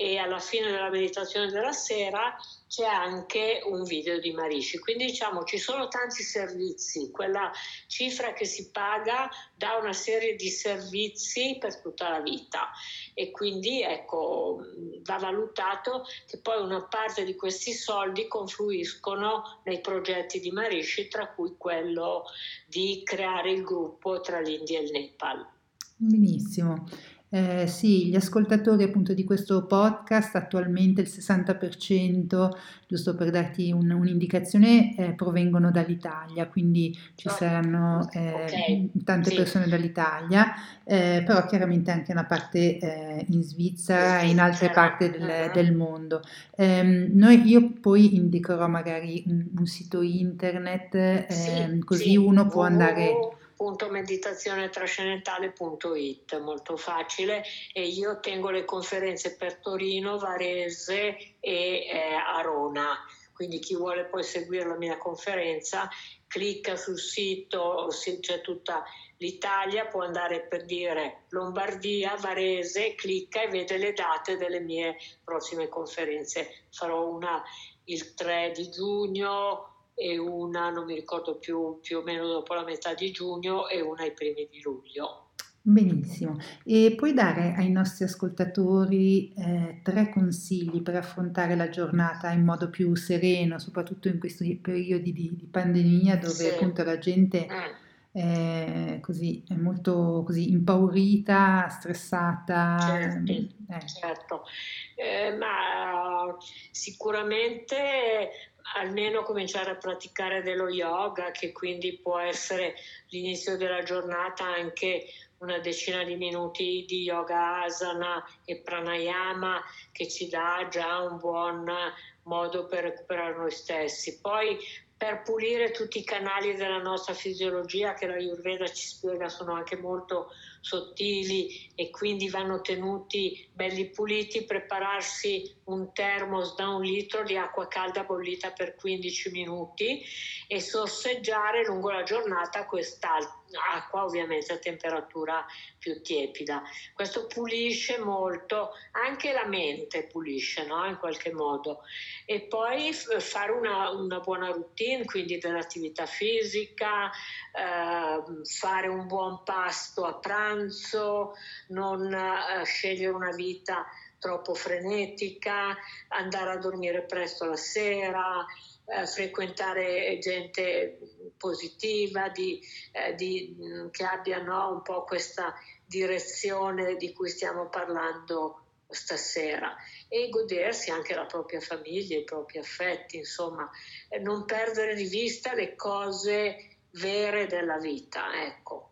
e alla fine della meditazione della sera c'è anche un video di Marici. Quindi diciamo ci sono tanti servizi, quella cifra che si paga dà una serie di servizi per tutta la vita e quindi ecco va valutato che poi una parte di questi soldi confluiscono nei progetti di Marici, tra cui quello di creare il gruppo tra l'India e il Nepal. Benissimo. Eh, sì, gli ascoltatori appunto di questo podcast, attualmente il 60%, giusto per darti un, un'indicazione, eh, provengono dall'Italia, quindi ci oh, saranno eh, okay. tante sì. persone dall'Italia, eh, però chiaramente anche una parte eh, in Svizzera e in altre parti del, uh-huh. del mondo. Ehm, noi, io poi indicherò magari un, un sito internet, sì, ehm, così sì. uno può andare www.meditazionetrascendentale.it, molto facile, e io tengo le conferenze per Torino, Varese e eh, Arona. Quindi chi vuole poi seguire la mia conferenza clicca sul sito, c'è tutta l'Italia, può andare per dire Lombardia, Varese, clicca e vede le date delle mie prossime conferenze. Farò una il 3 di giugno, e una, non mi ricordo più, più o meno dopo la metà di giugno e una ai primi di luglio. Benissimo, e puoi dare ai nostri ascoltatori eh, tre consigli per affrontare la giornata in modo più sereno, soprattutto in questi periodi di, di pandemia dove sì. appunto la gente mm. è, così, è molto così impaurita, stressata. Certo, eh. certo. Eh, ma sicuramente almeno cominciare a praticare dello yoga, che quindi può essere l'inizio della giornata anche una decina di minuti di yoga asana e pranayama che ci dà già un buon modo per recuperare noi stessi. Poi per pulire tutti i canali della nostra fisiologia che la Ayurveda ci spiega sono anche molto sottili e quindi vanno tenuti belli puliti, prepararsi un termos da un litro di acqua calda bollita per 15 minuti e sorseggiare lungo la giornata quest'altra acqua ovviamente a temperatura più tiepida. Questo pulisce molto, anche la mente pulisce no? in qualche modo. E poi fare una, una buona routine, quindi dell'attività fisica, eh, fare un buon pasto a pranzo, non eh, scegliere una vita troppo frenetica, andare a dormire presto la sera, eh, frequentare gente positiva, di, eh, di, mm, che abbiano un po' questa direzione di cui stiamo parlando stasera e godersi anche la propria famiglia, i propri affetti, insomma, eh, non perdere di vista le cose vere della vita, ecco.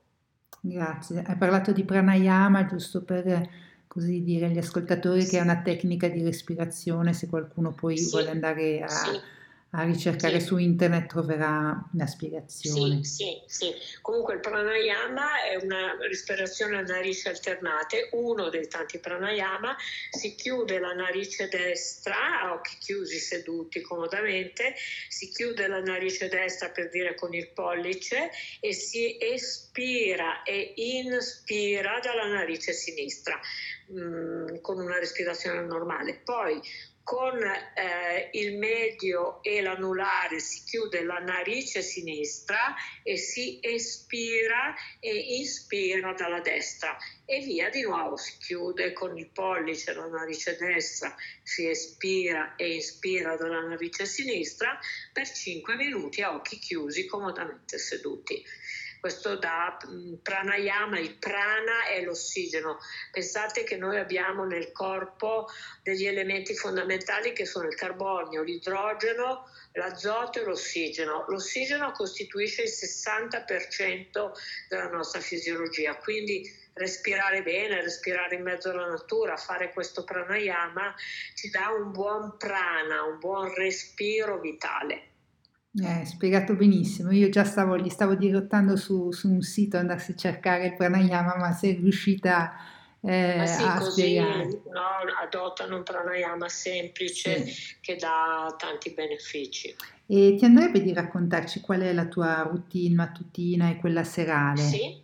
Grazie. Hai parlato di pranayama, giusto per così dire agli ascoltatori sì. che è una tecnica di respirazione, se qualcuno poi sì. vuole andare a... Sì a ricercare sì. su internet troverà una spiegazione. Sì, sì, sì. Comunque il pranayama è una respirazione a narici alternate, uno dei tanti pranayama, si chiude la narice destra a occhi chiusi seduti comodamente, si chiude la narice destra per dire con il pollice e si espira e inspira dalla narice sinistra mh, mm, con una respirazione normale. Poi con eh, il medio e l'anulare si chiude la narice sinistra e si espira e inspira dalla destra e via di nuovo si chiude con il pollice la narice destra, si espira e inspira dalla narice sinistra per 5 minuti a occhi chiusi comodamente seduti questo da mm, pranayama, il prana è l'ossigeno. Pensate che noi abbiamo nel corpo degli elementi fondamentali che sono il carbonio, l'idrogeno, l'azoto e l'ossigeno. L'ossigeno costituisce il 60% della nostra fisiologia, quindi respirare bene, respirare in mezzo alla natura, fare questo pranayama ci dà un buon prana, un buon respiro vitale. Eh, spiegato benissimo. Io già stavo, gli stavo dirottando su, su un sito andarsi a cercare il pranayama, ma sei riuscita Ma eh, sì, a così no, adottano un pranayama semplice Sì. che dà tanti benefici. E ti andrebbe di raccontarci qual è la tua routine mattutina e quella serale? Sì,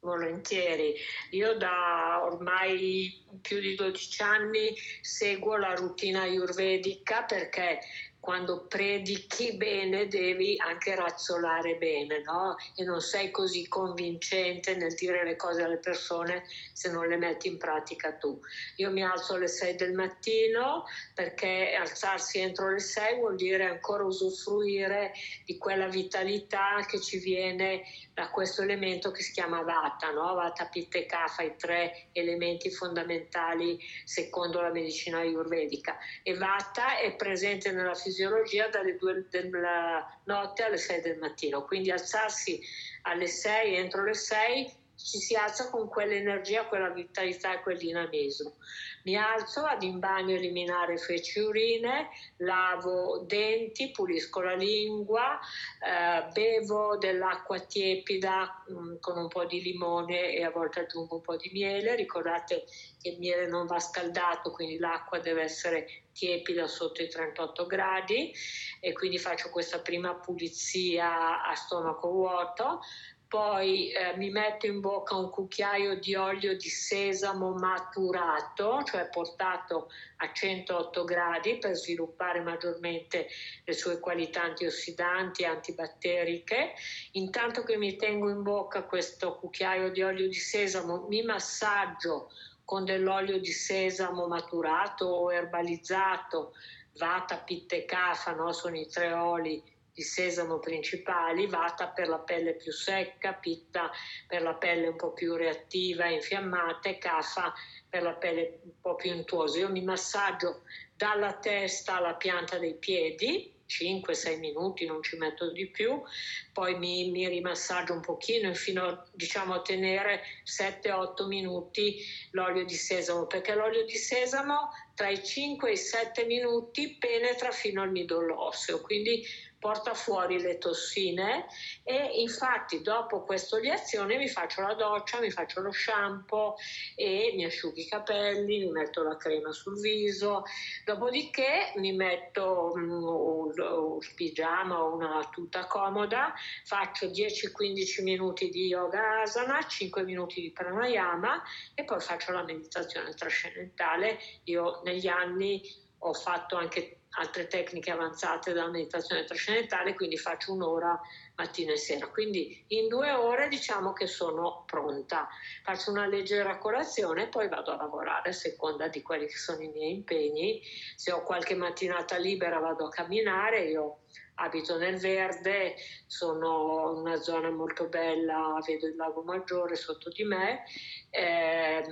volentieri. Io da ormai più di 12 anni seguo la routine ayurvedica perché quando predichi bene devi anche razzolare bene, no? E non sei così convincente nel dire le cose alle persone se non le metti in pratica tu. Io mi alzo alle 6 del mattino perché alzarsi entro le 6 vuol dire ancora usufruire di quella vitalità che ci viene da questo elemento che si chiama Vata, no? Vata, Pitta e Kapha, i tre elementi fondamentali secondo la medicina ayurvedica. E Vata è presente nella fisiologia dalle 2 della notte alle 6 del mattino, quindi alzarsi alle 6, entro le 6, ci si alza con quell'energia, quella vitalità e quel dinamismo. Mi alzo, vado in bagno a eliminare feci urine, lavo denti, pulisco la lingua, eh, bevo dell'acqua tiepida mh, con un po' di limone e a volte aggiungo un po' di miele. Ricordate che il miele non va scaldato, quindi l'acqua deve essere tiepida sotto i 38 gradi e quindi faccio questa prima pulizia a stomaco vuoto poi eh, mi metto in bocca un cucchiaio di olio di sesamo maturato, cioè portato a 108 gradi per sviluppare maggiormente le sue qualità antiossidanti e antibatteriche. Intanto che mi tengo in bocca questo cucchiaio di olio di sesamo, mi massaggio con dell'olio di sesamo maturato o erbalizzato, vata, pitta e cafa, no? sono i tre oli di sesamo principali, vata per la pelle più secca, pitta per la pelle un po' più reattiva infiammata e cafa per la pelle un po' più untuosa. Io mi massaggio dalla testa alla pianta dei piedi, 5-6 minuti, non ci metto di più, poi mi, mi rimassaggio un pochino fino a, diciamo, a tenere 7-8 minuti l'olio di sesamo, perché l'olio di sesamo tra i 5 e i 7 minuti penetra fino al midollo osseo, quindi porta fuori le tossine e infatti dopo questa oleazione mi faccio la doccia, mi faccio lo shampoo e mi asciugho i capelli, mi metto la crema sul viso, dopodiché mi metto um, un, un pigiama o una tuta comoda, faccio 10-15 minuti di yoga asana, 5 minuti di pranayama e poi faccio la meditazione trascendentale. Io negli anni ho fatto anche altre tecniche avanzate della meditazione trascendentale, quindi faccio un'ora mattina e sera. Quindi in due ore diciamo che sono pronta. Faccio una leggera colazione e poi vado a lavorare a seconda di quelli che sono i miei impegni. Se ho qualche mattinata libera vado a camminare, io abito nel verde, sono in una zona molto bella, vedo il lago Maggiore sotto di me, eh,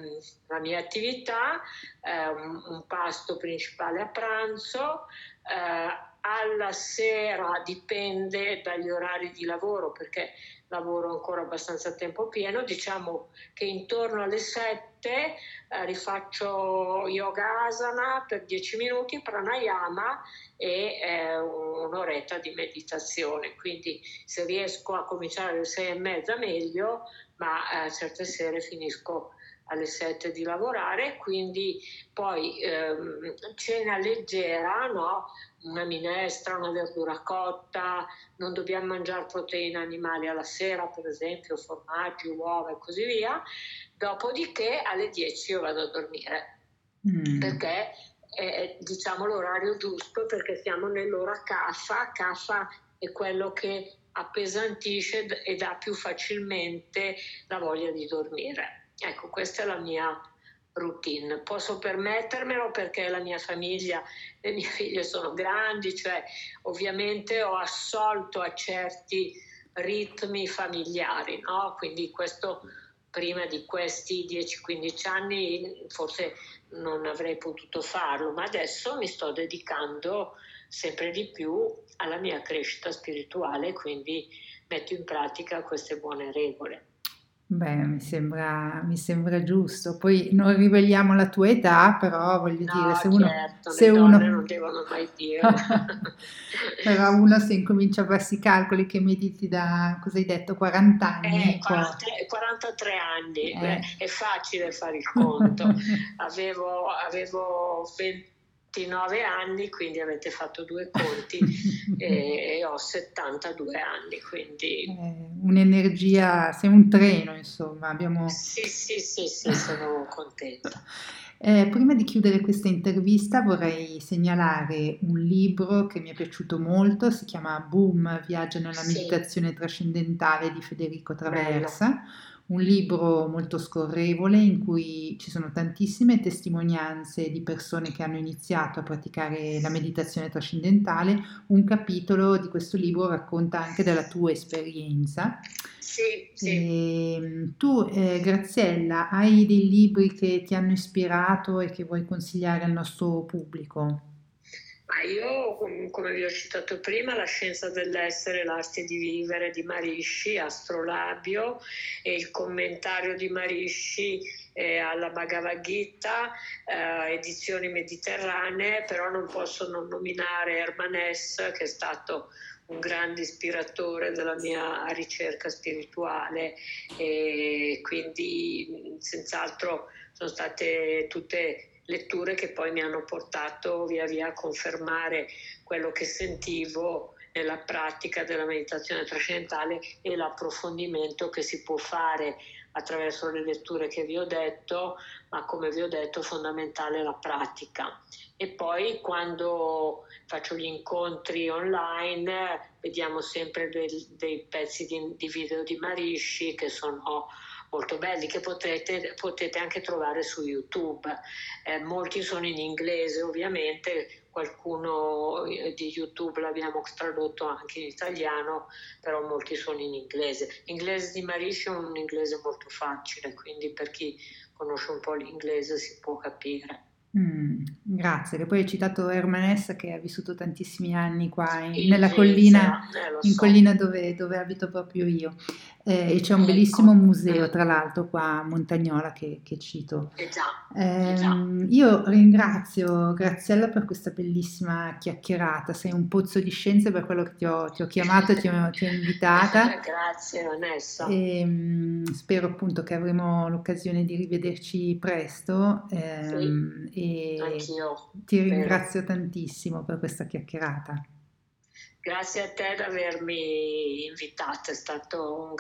la mia attività, eh, un, un, pasto principale a pranzo, eh, alla sera dipende dagli orari di lavoro perché lavoro ancora abbastanza a tempo pieno, diciamo che intorno alle 7 eh, rifaccio yoga asana per 10 minuti, pranayama e eh, un'oretta di meditazione, quindi se riesco a cominciare alle 6 e mezza meglio, ma eh, certe sere finisco alle 7 di lavorare, quindi poi ehm, cena leggera, no? una minestra, una verdura cotta, non dobbiamo mangiare proteine animali alla sera, per esempio formaggi, uova e così via. Dopodiché alle 10 io vado a dormire mm. perché è diciamo l'orario giusto perché siamo nell'ora CAFA, CAFA è quello che appesantisce e dà più facilmente la voglia di dormire. Ecco, questa è la mia routine. Posso permettermelo perché la mia famiglia, le mie figlie sono grandi, cioè ovviamente ho assolto a certi ritmi familiari, no? Quindi questo prima di questi 10-15 anni forse non avrei potuto farlo, ma adesso mi sto dedicando sempre di più alla mia crescita spirituale, quindi metto in pratica queste buone regole. Beh, mi sembra, mi sembra giusto. Poi non riveliamo la tua età, però voglio dire, No, se uno, certo, se le donne uno, non devono mai dirlo. però uno se incomincia a farsi i calcoli che mediti da, cosa hai detto, 40 Eh, anni, qua, 40 43 anni, beh, eh. è facile fare il conto. Avevo, avevo 29 anni, quindi avete fatto due conti, e, ho 72 anni, quindi Eh, un'energia, sei un treno, insomma, abbiamo... sì, sì, sì, sì, sono contenta. Eh, prima di chiudere questa intervista vorrei segnalare un libro che mi è piaciuto molto, si chiama Boom, Viaggio nella Sì, meditazione trascendentale di Federico bello. Un libro molto scorrevole in cui ci sono tantissime testimonianze di persone che hanno iniziato a praticare la meditazione trascendentale. Un capitolo di questo libro racconta anche della tua esperienza. Sì, sì. Ehm, tu, eh, Graziella, hai dei libri che ti hanno ispirato e che vuoi consigliare al nostro pubblico? Ma io, com- come vi ho citato prima, La scienza dell'essere, l'arte di vivere di Marishi, Astrolabio e il commentario di Marishi eh, alla Bhagavad Gita, eh, edizioni mediterranee, però non posso non nominare Hermanes, che è stato un grande ispiratore della mia ricerca spirituale. E quindi senz'altro sono state tutte letture che poi mi hanno portato via via a confermare quello che sentivo nella pratica della meditazione trascendentale e l'approfondimento che si può fare attraverso le letture che vi ho detto, ma come vi ho detto fondamentale è la pratica. E poi quando faccio gli incontri online vediamo sempre dei, dei pezzi di, di, video di Marishi che sono molto belli che potete, potete anche trovare su YouTube. Eh, molti sono in inglese ovviamente, qualcuno di YouTube l'abbiamo tradotto anche in italiano, però molti sono in inglese. L'inglese di Marishi è un inglese molto facile, quindi per chi conosce un po' l'inglese si può capire. Mm, grazie, che poi hai citato Hermanes che ha vissuto tantissimi anni qua in- nella collina, eh, in collina dove, dove abito proprio io. Eh, e c'è un Ecco. bellissimo museo, tra l'altro, qua a Montagnola che, che cito. Eh già, eh già. Ehm, io ringrazio Graziella per questa bellissima chiacchierata, sei un pozzo di scienze per quello che ti ho, ti ho chiamato e ti ho, ti ho invitata. Grazie Vanessa. E, mm, spero appunto che avremo l'occasione di rivederci presto Sì, ehm, e anch'io ti spero. ringrazio tantissimo per questa chiacchierata. Grazie a te di avermi invitato, è stato un